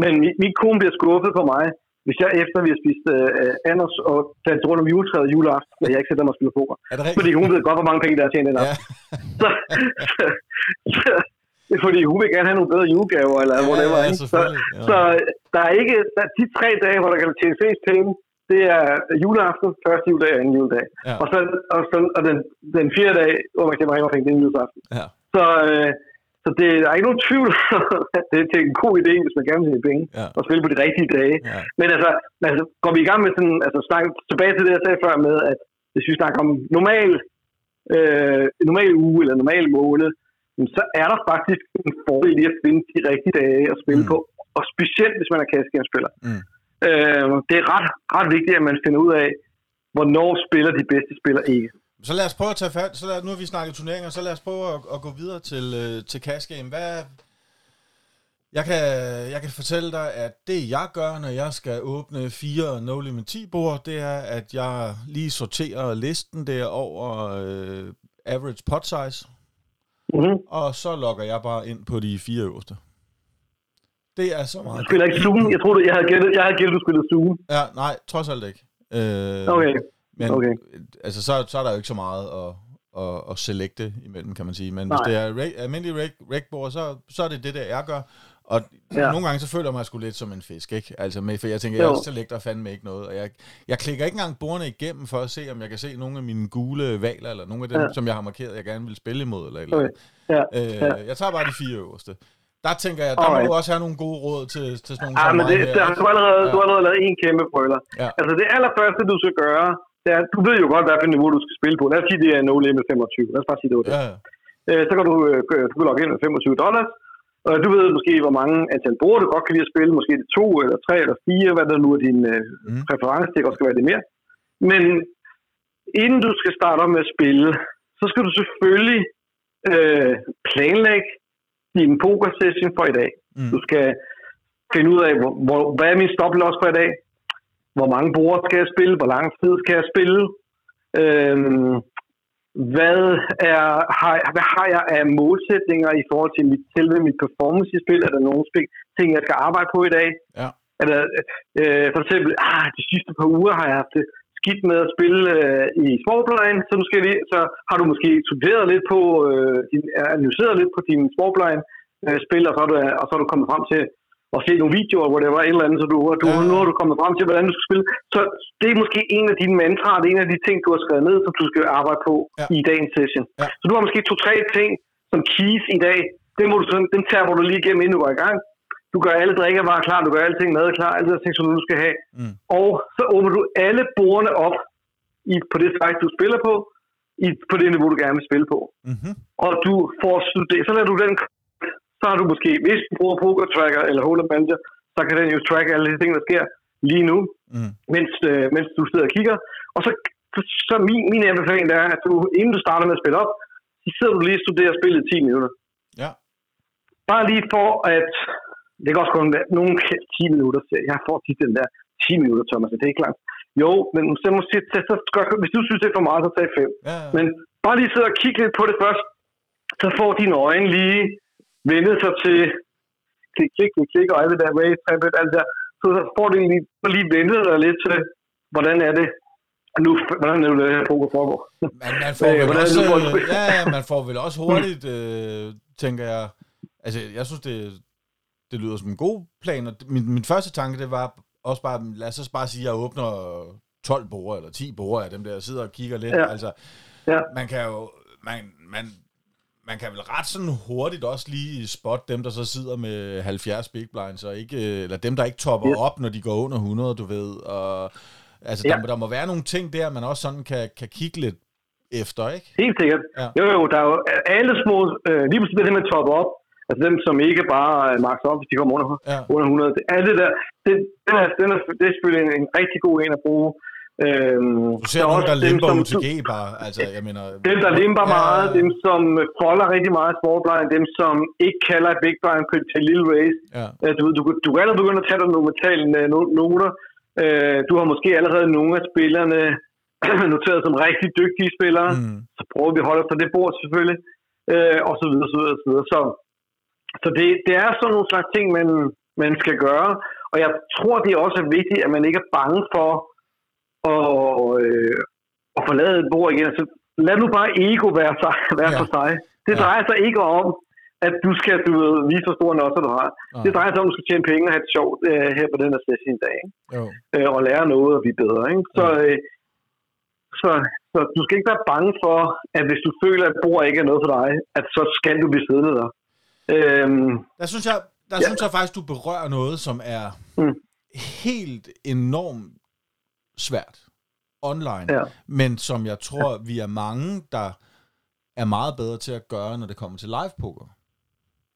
Men min, min kone bliver skuffet på mig, hvis jeg efter vi har spist øh, Anders og danset rundt om juletræet juleaften, at jeg ikke sætter mig og spiller poker. Er det Fordi hun ved godt, hvor mange penge der er tjent den Ja. aften. Så, så, så, det er fordi hun vil gerne have nogle bedre julegaver, eller Ja, whatever. ja, så. Ja. så der er ikke, der er de tre dage, hvor der kan tjene flest penge, det er juleaften, første juledag og anden juledag. Ja. Og, så, og, så, og den, den fjerde dag, hvor man kan mange penge, det er juleaften. Ja. Så, øh, så det, der er ikke nogen tvivl at det, det er en god idé, hvis man gerne vil tjene penge, Ja. og spille på de rigtige dage. Ja. Men altså, altså, går vi i gang med sådan, altså snak, tilbage til det, jeg sagde før med, at hvis vi snakker om normal, øh, normal uge eller normal måned, så er der faktisk en fordel i at finde de rigtige dage at spille Mm. på. Og specielt, hvis man er cash spiller Mm. øh, Det er ret, ret vigtigt, at man finder ud af, hvornår spiller de bedste spillere ikke. Så lad os prøve at tage fat. Så lad, nu har vi snakket turneringer, så lad os prøve at, at gå videre til, øh, til cash game. Hvad, jeg kan, jeg kan fortælle dig, at det jeg gør, når jeg skal åbne fire No Limit 10 bord, det er, at jeg lige sorterer listen der over øh, average pot size, Mm-hmm. og så logger jeg bare ind på de fire øverste. Det er så Du meget. spiller ikke Zoom. Jeg troede, jeg havde gættet, jeg havde gættet, du spillede Zoom. Ja, nej, trods alt ikke. Øh, Okay. Men Okay. altså, så, så er der jo ikke så meget at, at, at selecte imellem, kan man sige. Men hvis Nej. det er reg, almindelig reg, regbord, så, så er det det, der jeg gør. Og ja. Nogle gange så føler jeg mig sgu lidt som en fisk, ikke? Altså, med, for jeg tænker, Jo. jeg selecter fandme ikke noget. Og jeg, jeg klikker ikke engang bordene igennem for at se, om jeg kan se nogle af mine gule valer, eller nogle af dem, ja. Som jeg har markeret, jeg gerne vil spille imod, eller eller Okay. Ja. Øh, ja. Jeg tager bare de fire øverste. Der tænker jeg, der må Alright. du også have nogle gode råd til, til sådan nogle Ja, men det, her, ikke? du, har allerede, Ja. du har allerede lavet en kæmpe brøler. Ja. Altså det allerførste, du skal gøre, det er, du ved jo godt, hvad for niveau du skal spille på. Lad os sige, det er no limit 25. Lad os bare sige, det var det. Ja. Øh, så kan du, øh, du kan logge ind med 25 dollars. Og du ved måske, hvor mange antal brugere du godt kan lide at spille. Måske det to, eller tre, eller fire, hvad der nu er din øh, Mm. præference. Det kan også være det mere. Men inden du skal starte op med at spille, så skal du selvfølgelig øh, planlægge din poker session for i dag. Mm. Du skal finde ud af, hvor, hvor, hvad er min stop loss for i dag? Hvor mange bord skal jeg spille? Hvor lang tid skal jeg spille? Øhm, hvad, er, har, hvad har jeg af målsætninger i forhold til mit, selve mit performance i spil? Er der nogle spil, ting, jeg skal arbejde på i dag? Ja. Eller, øh, for eksempel, ah, de sidste par uger har jeg haft det skidt med at spille øh, i småplejen, så, måske lige, så har du måske studeret lidt på, øh, din, analyseret lidt på din småplejen øh, spil, og så, er du, og så er du kommet frem til at se nogle videoer, hvor det var et eller andet, så du, du, ja. nu har du kommet frem til, hvordan du skal spille. Så det er måske en af dine mantraer, det er en af de ting, du har skrevet ned, som du skal arbejde på ja. i dagens session. Ja. Så du har måske to-tre ting som keys i dag, det må du, dem tager du lige igennem, inden du går i gang. Du gør alle drikkevarer klar, du gør alting mad klar, alle de ting, som du skal have. Mm. Og så åbner du alle bordene op i, på det site, du spiller på, i, på det niveau, du gerne vil spille på. Mm-hmm. Og du får studeret, så lader du den, så har du måske, hvis du bruger Poker Tracker eller Holder Manager, så kan den jo track alle de ting, der sker lige nu, mm. mens, øh, mens du sidder og kigger. Og så, så min, min anbefaling er, at du, inden du starter med at spille op, så sidder du lige og studerer spillet i 10 minutter. Ja. Bare lige for at det kan også kun være nogle 10 minutter. Jeg får tit den der 10 minutter, Thomas, det er ikke langt. Jo, men så, måske, så, så, så, hvis du synes, det er for meget, så tag 5. Ja, ja. Men bare lige sidde og kigge lidt på det først, så får dine øjne lige vendet sig til klik, klik, klik, klik, og det der race, tablet, alt der. Så får du lige, lige vendet dig lidt til, hvordan er det, nu, hvordan er det, det her poker foregår? Men man får, vel også, ja, man får vel også hurtigt, øh, tænker jeg, altså jeg synes, det, det lyder som en god plan, og min, min første tanke, det var også bare, lad os bare sige, at jeg åbner 12 borer, eller 10 borer af dem der, og sidder og kigger lidt. Ja. Altså, ja. man kan jo, man, man, man kan vel ret sådan hurtigt også lige spotte dem, der så sidder med 70 big blinds, og ikke, eller dem, der ikke topper ja. op, når de går under 100, du ved. Og, altså, ja. der, der må være nogle ting der, man også sådan kan, kan kigge lidt efter, ikke? Helt sikkert. Ja. Jo, jo, der er jo alle små, øh, lige pludselig det med at toppe op, Altså dem, som ikke bare er makset op, hvis de kommer under, ja. under 100. Det, alt det der, det, den er, den er, det er selvfølgelig en, en rigtig god en at bruge. Øhm, du ser nogen, der limper dem, UTG bare. Altså, jeg mener, dem, der limper ja, meget, dem, som folder rigtig meget sportblind, dem, som ikke kalder et big blind på til lille race. Ja. Du, du, du kan allerede begynde at tage dig nogle mentale øh, noter. Øh, du har måske allerede nogle af spillerne noteret som rigtig dygtige spillere. Mm. Så prøver vi at holde os på det bord selvfølgelig. Øh, og så videre, så videre, så videre. Så så det, det er sådan nogle slags ting, man, man skal gøre. Og jeg tror, det er også vigtigt, at man ikke er bange for at, øh, at forlade et bord igen. Altså, lad nu bare ego være, sig, være ja. for sig. Det drejer ja. sig ikke om, at du skal du ved, vise, hvor store nødser du har. Ja. Det drejer sig om, at du skal tjene penge og have det sjovt øh, her på den her session i dag. Ikke? Øh, og lære noget og blive bedre. Ikke? Så, øh, så, så du skal ikke være bange for, at hvis du føler, at bord ikke er noget for dig, at så skal du blive siddende der. Øhm, der synes jeg, der ja. synes jeg faktisk, du berører noget, som er mm. helt enormt svært online, ja. men som jeg tror, ja. vi er mange, der er meget bedre til at gøre, når det kommer til live poker.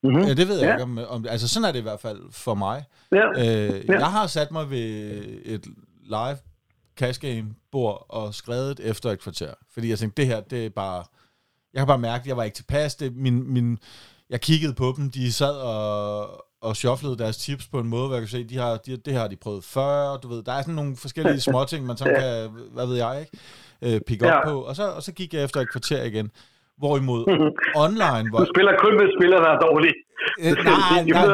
Mm-hmm. Ja, det ved jeg ja. ikke om, om... Altså, sådan er det i hvert fald for mig. Ja. Øh, ja. Jeg har sat mig ved et live cash game bord og skrevet efter et kvarter. Fordi jeg tænkte, det her, det er bare... Jeg kan bare mærke, at jeg var ikke tilpas. Det, min, min, jeg kiggede på dem, de sad og, og shufflede deres tips på en måde, hvor jeg kan se, de har, de, det har de prøvet før, du ved, der er sådan nogle forskellige småting, man sådan kan, hvad ved jeg, ikke, øh, pick op ja. på, og så, og så gik jeg efter et kvarter igen. Hvorimod online... Hvor... Du spiller kun med spillere, der er dårlige. Øh, nej, nej,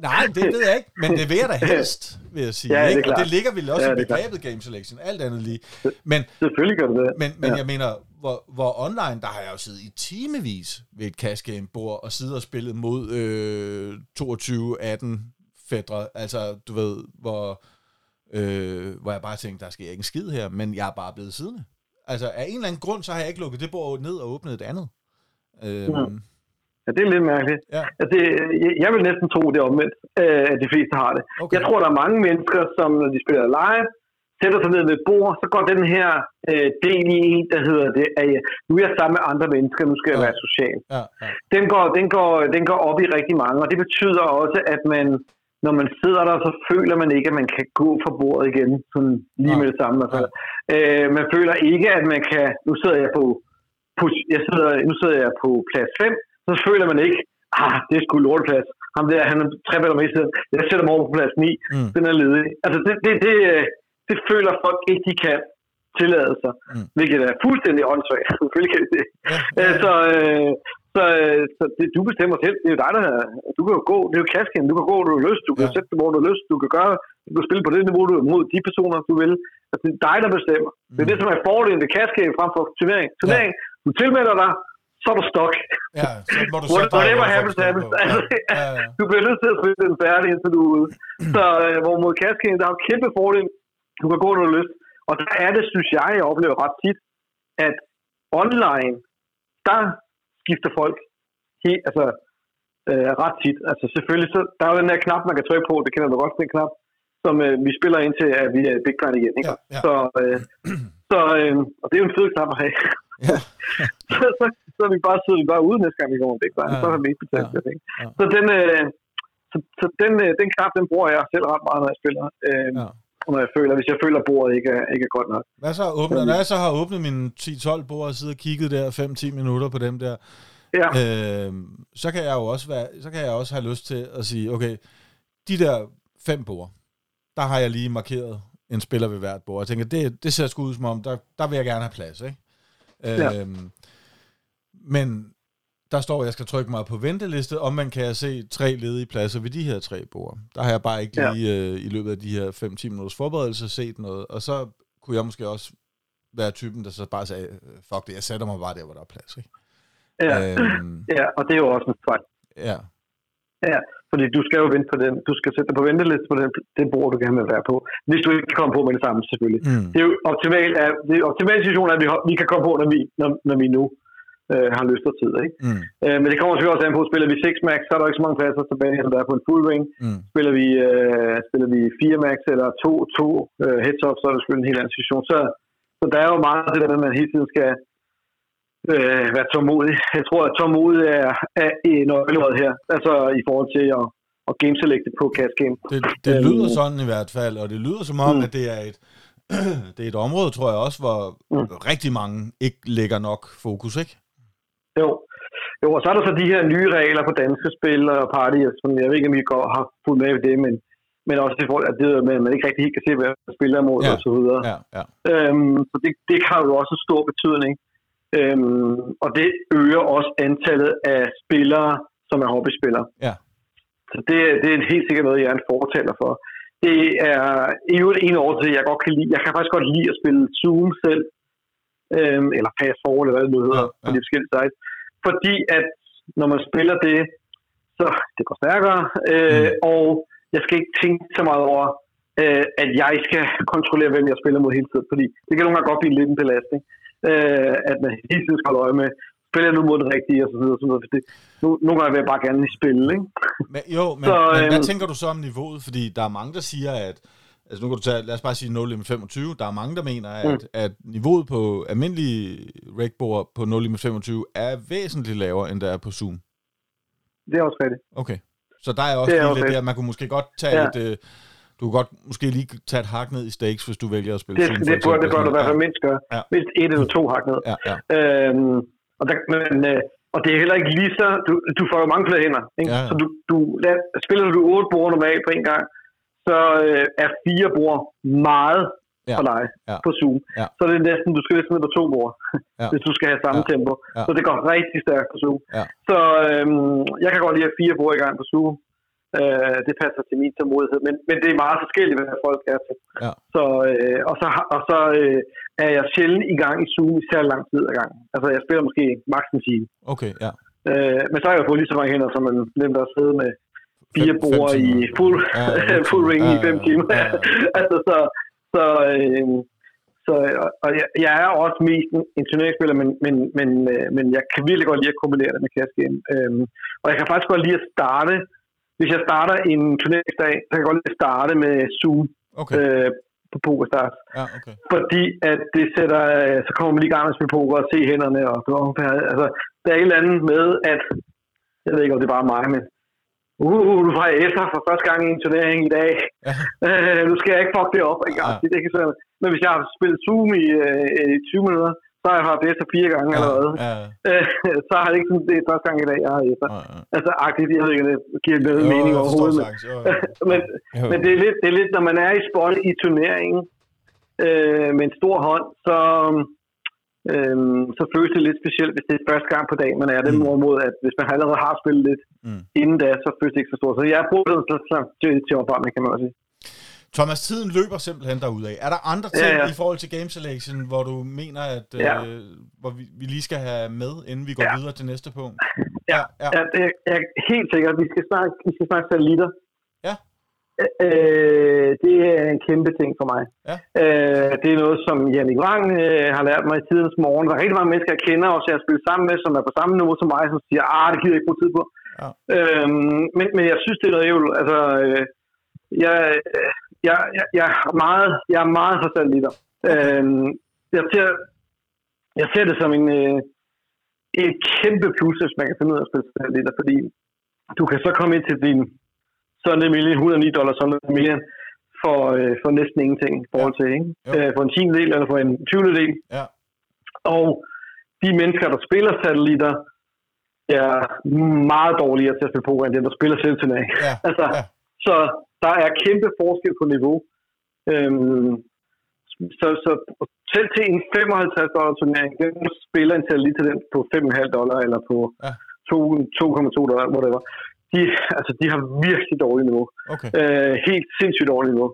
nej, det ved jeg ikke, men det vil jeg da helst, vil jeg sige. Ja, ikke? Det og det ligger vel også ja, i begrebet game selection, alt andet lige. Men, Selvfølgelig gør det det. Men, men ja. jeg mener, hvor, hvor online, der har jeg jo siddet i timevis ved et cash game bord og siddet og spillet mod øh, 22-18 fædre. Altså, du ved, hvor, øh, hvor jeg bare tænkte, der skal ikke en skid her, men jeg er bare blevet siddende. Altså, af en eller anden grund, så har jeg ikke lukket det bord ned og åbnet et andet. Øh, mm. Ja, det er lidt mærkeligt. Ja. Altså, jeg, jeg vil næsten tro, det er omvendt, øh, at de fleste har det. Okay. Jeg tror, der er mange mennesker, som når de spiller live, sætter sig ned ved et bord, så går den her øh, del i en, der hedder det, at ja, nu er jeg sammen med andre mennesker, nu skal jeg ja. være social. Ja, ja. Den, går, den, går, den går op i rigtig mange, og det betyder også, at man, når man sidder der, så føler man ikke, at man kan gå fra bordet igen, sådan lige ja. med det samme. Altså. Ja. Øh, man føler ikke, at man kan, nu sidder jeg på, på jeg sidder, nu sidder jeg på plads 5, så føler man ikke, ah, det er sgu lorteplads. Ham der, han er tre meter med. Jeg sætter mig over på plads 9. Mm. Den er ledig. Altså, det, det, det, det føler folk ikke, de kan. tilladelser, mm. hvilket er fuldstændig åndssvagt. Selvfølgelig kan det det. Ja, Øh, Så, øh, så, øh, så det, du bestemmer selv. Det er jo dig, der... Du kan jo gå... Det er jo kasken. Du kan gå, hvor du har lyst. Du kan Ja. ja. sætte det, hvor du har lyst. Du kan gøre... Du kan spille på det niveau, du mod de personer, du vil. Altså, det er dig, der bestemmer. Mm. Det er det, som er fordelen ved kasken frem for turnering. Turnering, du tilmelder dig, så er du stok. Ja, så må du bare whatever happens, happens. på. Altså, Ja, ja, ja. Du bliver nødt til at spille den færdig, indtil du er ude. Så øh, hvor mod Kasken, der er jo kæmpe fordel. Du kan gå, når du har lyst. Og der er det, synes jeg, jeg oplever ret tit, at online, der skifter folk helt, altså, øh, ret tit. Altså selvfølgelig, så, der er jo den der knap, man kan trykke på, det kender du godt, den knap, som øh, vi spiller ind til, at vi er big blind igen. Ikke? Ja, ja. Så, øh, så øh, og det er jo en fed knap at have. Ja. så, så, så, vi bare, sidder bare ude næste gang, vi går med big blind. Ja, Så har vi ikke betalt ja, det. Ikke? ja. Så den, øh, så, så den, øh, den knap, den bruger jeg selv ret meget, når jeg spiller. Øh, Ja. Ja. Når jeg føler, hvis jeg føler, at bordet ikke er, ikke er godt nok. Hvad så åbnet? Når jeg så har åbnet mine 10-12 bord og siddet og kigget der 5-10 minutter på dem der, Ja, øh, så kan jeg jo også være, så kan jeg også have lyst til at sige, okay, de der fem bord, der har jeg lige markeret en spiller ved hvert bord. Jeg tænker, det, det ser sgu ud som om, der, der vil jeg gerne have plads, ikke? Ja. Øhm, men der står, at jeg skal trykke mig på venteliste, og man kan jeg se tre ledige pladser ved de her tre bord. Der har jeg bare ikke Ja. lige øh, i løbet af de her 5-10 minutters forberedelse set noget, og så kunne jeg måske også være typen, der så bare sagde, øh, fuck det, jeg sætter mig bare der, hvor der er plads, ikke? ja, Øhm, ja, og det er jo også en fejl. ja. Ja, fordi du skal jo vente på den. Du skal sætte dig på venteliste på den, det bord, du gerne vil være på. Hvis du ikke kan komme på med det samme, selvfølgelig. Mm. Det er jo optimalt, at, det er optimale situation, at vi, vi kan komme på, når vi, når, når vi nu øh, har lyst og tid. Ikke? Mm. Øh, men det kommer selvfølgelig også an på, spiller vi 6 max, så er der ikke så mange pladser tilbage, som der er på en full ring. Mm. Spiller vi, øh, spiller vi 4 max eller 2, 2 øh, heads up, så er det selvfølgelig en helt anden situation. Så, så der er jo meget det der, med, at man hele tiden skal øh, være tålmodig. Jeg tror, at tålmodig er, er en nøgleord her, altså i forhold til at, at game selecte på cash game. Det, det lyder sådan i hvert fald, og det lyder som om, Mm. at det er et det er et område, tror jeg også, hvor Mm. rigtig mange ikke lægger nok fokus, ikke? Jo. Jo, og så er der så de her nye regler på danske spil og partier, som jeg ved ikke, om I går, har fulgt med ved det, men, men også i forhold til det at man ikke rigtig helt kan se, hvad man spiller imod Ja. og så videre. Ja, ja. Øhm, så det, det har jo også en stor betydning. Øhm, og det øger også antallet af spillere, som er hobbyspillere. Ja. Så det, det er helt sikkert noget, jeg er en fortaler for. Det er i øvrigt en år til, jeg godt kan lide. Jeg kan faktisk godt lide at spille Zoom selv. Øhm, eller Pass Forward, eller hvad det nu hedder, Ja, ja, på de forskellige sites. Fordi at når man spiller det, så det går stærkere. Øh, Mm. Og jeg skal ikke tænke så meget over, øh, at jeg skal kontrollere, hvem jeg spiller mod hele tiden. Fordi det kan nogle gange godt blive lidt en belastning. Øh, at man hele tiden skal holde øje med, spiller jeg nu mod den rigtige, og så videre. Og så videre. For det, nu, nogle gange vil jeg bare gerne lige spille, ikke? Men, jo, men, Så, men hvad øhm, tænker du så om niveauet? Fordi der er mange, der siger, at Altså nu kan du tage, lad os bare sige 0 25. Der er mange, der mener, at, mm. at niveauet på almindelige ragbord på 0 25 er væsentligt lavere, end der er på Zoom. Det er også rigtigt. Okay. Så der er også Det er lige også lidt rigtigt. der, man kunne måske godt tage Ja. et... Øh, du kunne godt måske lige tage et hak ned i stakes, hvis du vælger at spille Det, Zoom. det, bør, det bør du i hvert fald mindst gøre. Ja. Mindst et eller to hak ned. Ja, ja. Øhm, og, der, men, øh, og det er heller ikke lige så... Du, du får jo mange flere hænder. Ikke? Ja, ja. Så du, du, lad, spiller du otte bord normalt på en gang, så øh, er fire bord meget Ja. for dig Ja. på Zoom. Ja. Så det er næsten, du skal næsten ned på to bord, Ja. hvis du skal have samme Ja. tempo. Ja. Så det går rigtig stærkt på Zoom. Ja. Så øhm, jeg kan godt lide at fire bord i gang på Zoom. Øh, det passer til min tålmodighed, men, men det er meget forskelligt, hvad folk er til. Ja. Så, øh, og så, og så øh, er jeg sjældent i gang i Zoom i særlig lang tid ad gangen. Altså, jeg spiller måske maks en time. Okay, ja. Øh, men så har jeg fået lige så mange hænder, som man nemt at sidde med fire Fem- fem bord i fuld, Ja, fuld timer. ring i Ja, fem ja, timer. ja, ja. altså, så, så, øh, så og, jeg, jeg er også mest en, turneringsspiller, men, men, men, øh, men jeg kan virkelig godt lide at kombinere det med cash. Øhm, og jeg kan faktisk godt lide at starte, hvis jeg starter en turneringsdag, så kan jeg godt lide at starte med Zoom Okay, øh, på PokerStars. ja, okay. Fordi at det sætter, øh, så kommer man lige i gang med at spille poker og se hænderne. Og, altså, der er et eller andet med, at, jeg ved ikke, om det er bare mig, men uh, du får efter for første gang i en turnering i dag. Ja. Øh, nu skal jeg ikke fuck det op. Ikke? Ja. Det er ikke sådan. Men hvis jeg har spillet Zoom i, øh, i 20 minutter, så har jeg haft efter fire gange Ja, allerede. ja, Øh, så har det ikke sådan, det er første gang i dag, jeg har efter. ja, ja. Altså, agtigt, jeg ved ikke, det giver noget Jo, mening jeg overhovedet. Men. Jo, jo. men, Jo. men det, er lidt, det er lidt, når man er i spot i turneringen, øh, med en stor hånd, så, øh, så føles det lidt specielt, hvis det er første gang på dagen, man er det, Mm. mod at hvis man allerede har spillet lidt Mm. inden da, så føles det ikke så stort. Så jeg det så, så, til, til opvarmning, kan man også sige. Thomas, tiden løber simpelthen derudad. Er der andre ting Ja, ja. i forhold til Game Selection, hvor du mener, at Ja. øh, hvor vi, vi lige skal have med, inden vi går Ja. videre til næste punkt? Ja, ja. Ja, det er, jeg er helt sikkert. Vi skal snakke, vi skal snakke satellitter. Ja. Øh, det er en kæmpe ting for mig. Ja. Øh, det er noget, som Jannik Wang øh, har lært mig i tidens morgen. Der er rigtig mange mennesker, jeg kender, også jeg har spillet sammen med, som er på samme niveau som mig, som siger, ah, det gider jeg ikke bruge tid på. Ja. Øh, men, men jeg synes, det er noget ævl. Altså, øh, jeg, jeg, jeg, jeg, er meget, jeg er meget for satellitter. Øh, jeg, ser, jeg ser det som en... Øh, et kæmpe plus, hvis man kan finde ud af at spille satellitter, fordi du kan så komme ind til din sådan en million, 109 dollars, sådan en million, for, øh, for næsten ingenting i forhold til, ikke? Jo. Øh, for en tiende del eller for en 20. del. Ja. Og de mennesker, der spiller satellitter, er meget dårligere til at spille poker, end dem, der spiller selvturnering. Ja, Altså, ja. Så der er kæmpe forskel på niveau. Øhm, så, så selv til en 55 dollar turnering, den spiller en satellit til den på 5,5 dollar eller på Ja. 2,2 dollar, whatever. De, altså, de har virkelig dårligt niveau. Okay. Øh, helt sindssygt dårligt niveau.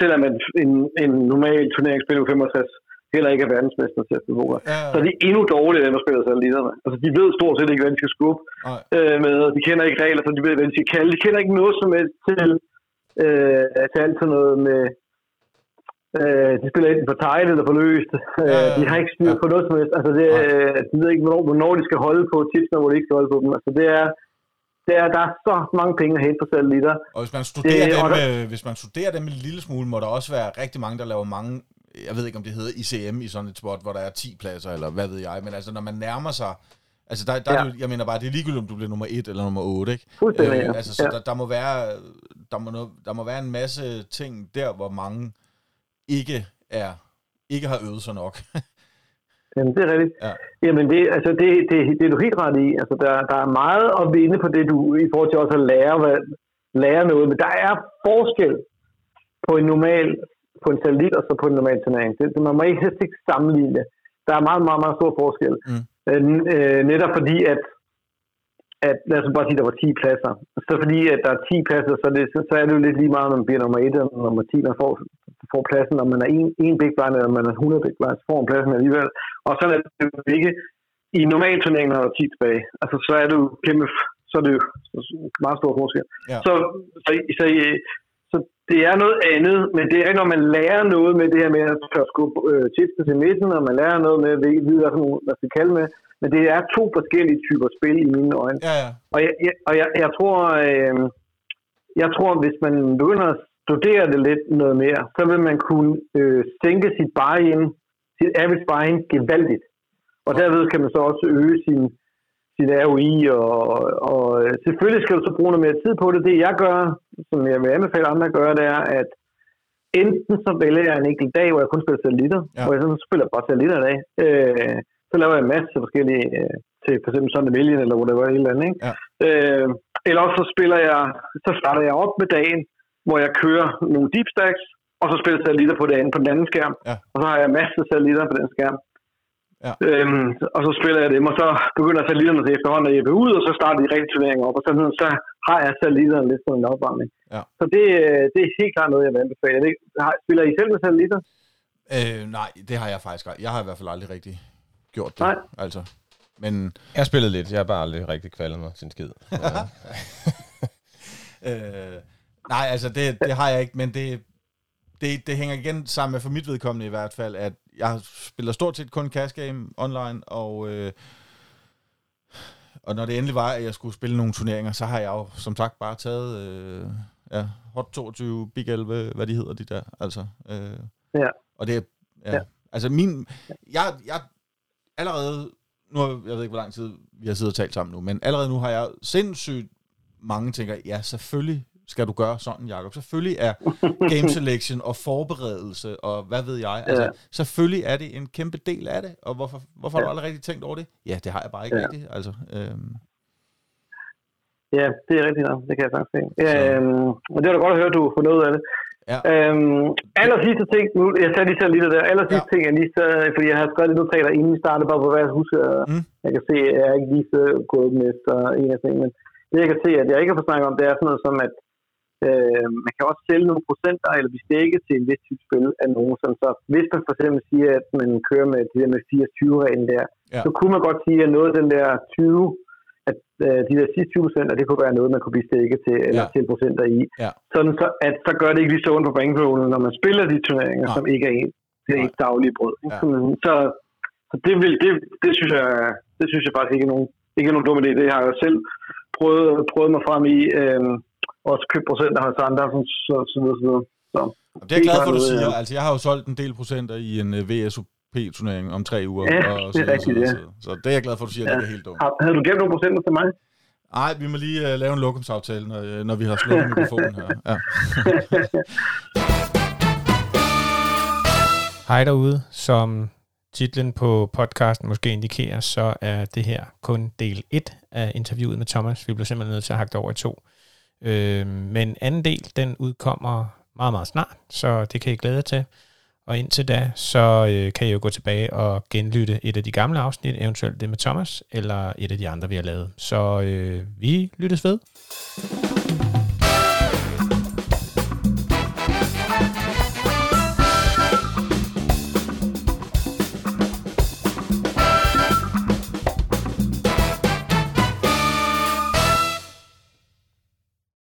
Selvom en, en, en normal turneringsspiller på 65 heller ikke er verdensmester til at spille. Ja, Så de er endnu dårligere, end der spiller satellitterne. Altså, de ved stort set ikke, hvad de skal skubbe Nej. øh, med. De kender ikke regler, så de ved, hvad de skal kalde. De kender ikke noget som helst til, øh, til alt sådan noget med... Øh, de spiller enten på tight eller på løst. Øh, Ja, ja, de har ikke styr ja. på noget som helst. Altså, det, øh, de ved ikke, hvornår, hvornår de skal holde på tipsene, og hvor de ikke skal holde på dem. Altså, det er, det er, der er så mange penge at hente på satellitter. Og hvis man studerer, Det- dem, der- øh, hvis man studerer dem en lille smule, må der også være rigtig mange, der laver mange, jeg ved ikke om det hedder ICM i sådan et spot, hvor der er 10 pladser, eller hvad ved jeg, men altså når man nærmer sig, altså der, der ja. Er det, jeg mener bare, det er ligegyldigt, om du bliver nummer 1 eller nummer 8, ikke? Fuldstændig, ja. altså, så Ja. der, der, må være, der, må der må være en masse ting der, hvor mange ikke er, ikke har øvet sig nok. Jamen, det er rigtigt. Ja. Jamen, det, altså, det, det, det er du helt ret i. Altså, der, der er meget at vinde på det, du i forhold til også at lære, hvad, lære noget. Men der er forskel på en normal, på en satellit og så på en normal turnering. Det, man må ikke helst ikke sammenligne. Der er meget, meget, meget stor forskel. Mm. Øh, øh, netop fordi, at, at lad os bare sige, der var 10 pladser. Så fordi, at der er 10 pladser, så, er det, så, så er det jo lidt lige meget, om man bliver nummer 1 eller nummer 10. Man får, får pladsen, om man er en, en big blind, eller om man er 100 big blind, så får man pladsen alligevel. Og sådan er det jo ikke. I normal turnering, når der er 10 tilbage, altså, så er det jo kæmpe, så er det jo meget stor forskel. Ja. Så, så, så, så, det er noget andet, men det er ikke, når man lærer noget med det her med at tør skubbe øh, til midten, og man lærer noget med, at vide, hvad for nogle, man skal kalde med. Men det er to forskellige typer spil i mine øjne. Ja, ja. Og jeg, jeg, og jeg, jeg tror, øh, jeg tror, hvis man begynder at studere det lidt noget mere, så vil man kunne øh, sænke sit buy-in, sit average buy-in gevaldigt. Og derved kan man så også øge sin, sin ROI, og, og øh, selvfølgelig skal du så bruge noget mere tid på det. Det jeg gør, som jeg vil anbefale andre at gøre, det er, at enten så vælger jeg en enkelt dag, hvor jeg kun spiller satellitter, Ja. hvor jeg så spiller bare satellitter i dag. Øh, så laver jeg en masse forskellige, øh, til for eksempel sådan en million, eller hvor det var et eller andet, ikke? Ja. Øh, eller også så spiller jeg, så starter jeg op med dagen, hvor jeg kører nogle deep stacks, og så spiller satellitter på, det andet, på den anden skærm. Ja. Og så har jeg masser af satellitter på den skærm. Ja. Øhm, og så spiller jeg dem, og så begynder satellitterne til efterhånden at hjælpe ud, og så starter de rigtige turneringer op, og så, så har jeg satellitterne lidt på en opvarmning. Ja. Så det, øh, det er helt klart noget, jeg vil anbefale. Jeg ikke, har- Spiller I selv med satellitter? Øh, nej, det har jeg faktisk aldrig. Jeg har i hvert fald aldrig rigtig gjort det. Nej. Altså. Men Jeg har spillet lidt, jeg har bare aldrig rigtig kvalet mig en skid. Øh, nej, altså det, det har jeg ikke, men det, det, det hænger igen sammen med for mit vedkommende i hvert fald, at jeg spiller stort set kun cash game online, og, øh, og når det endelig var, at jeg skulle spille nogle turneringer, så har jeg jo som sagt bare taget øh, ja, Hot 22, Big 11, hvad de hedder de der, altså. Øh, Ja. Og det er, ja, Ja. altså min, jeg, jeg allerede, nu har, jeg ved ikke, hvor lang tid vi har siddet og talt sammen nu, men allerede nu har jeg sindssygt mange tænker, ja, selvfølgelig skal du gøre sådan, Jacob. Selvfølgelig er game selection og forberedelse og hvad ved jeg. Altså, Ja. selvfølgelig er det en kæmpe del af det, og hvorfor, hvorfor har du Ja. aldrig rigtig tænkt over det? Ja, det har jeg bare ikke Ja. rigtigt. Altså, øhm, Ja, det er rigtigt nok. Det kan jeg faktisk se. Øhm, og det var da godt at høre, at du får noget af det. Ja. Øhm, aller sidste ting, nu, jeg tager lige så lidt der, aller sidste ja. ting, jeg lige så, fordi jeg har skrevet lidt notater, inden vi startede, bare på hvad jeg husker, mm. jeg kan se, at jeg er ikke lige så gået med efter en af tingene, men det jeg kan se, at jeg ikke har fået snakket om, det er sådan noget som, at øh, man kan også sælge nogle procenter eller bestikke til en vis type spil af nogen. Sådan, så hvis man for eksempel siger, at man kører med det der med 24-reglen der, ja. så kunne man godt sige, at noget af den der 20 at øh, de der sidste 20 procent, det kunne være noget, man kunne blive stikket til, eller ja. til procenter i. Ja. Sådan så, at så gør det ikke lige så ondt på bankrollen, når man spiller de turneringer, Nej. som ikke er en, det er ikke daglige brød. Ja. Så, så det, vil, det, det, synes jeg, det synes jeg faktisk ikke er nogen, ikke er nogen dum idé. Det har jeg jo selv prøvet, prøvet mig frem i, øh, også købt procenter hos andre, så, så, så, så, så. så. Det er jeg glad for, at du siger. Altså, jeg har jo solgt en del procenter i en uh, øh, VSUP P-turnering om tre uger. Ja, og så, det er rigtigt, ja. Så, så, det er jeg glad for, at du siger, ja. det er helt dumt. Havde du gemt nogle procenter til mig? Nej, vi må lige uh, lave en lokumsaftale, når, øh, når vi har slukket mikrofonen her. Ja. Hej derude, som titlen på podcasten måske indikerer, så er det her kun del 1 af interviewet med Thomas. Vi blev simpelthen nødt til at hakke det over i to. Øh, men anden del, den udkommer meget, meget snart, så det kan I glæde jer til. Og indtil da, så øh, kan I jo gå tilbage og genlytte et af de gamle afsnit, eventuelt det med Thomas, eller et af de andre, vi har lavet. Så øh, vi lyttes ved.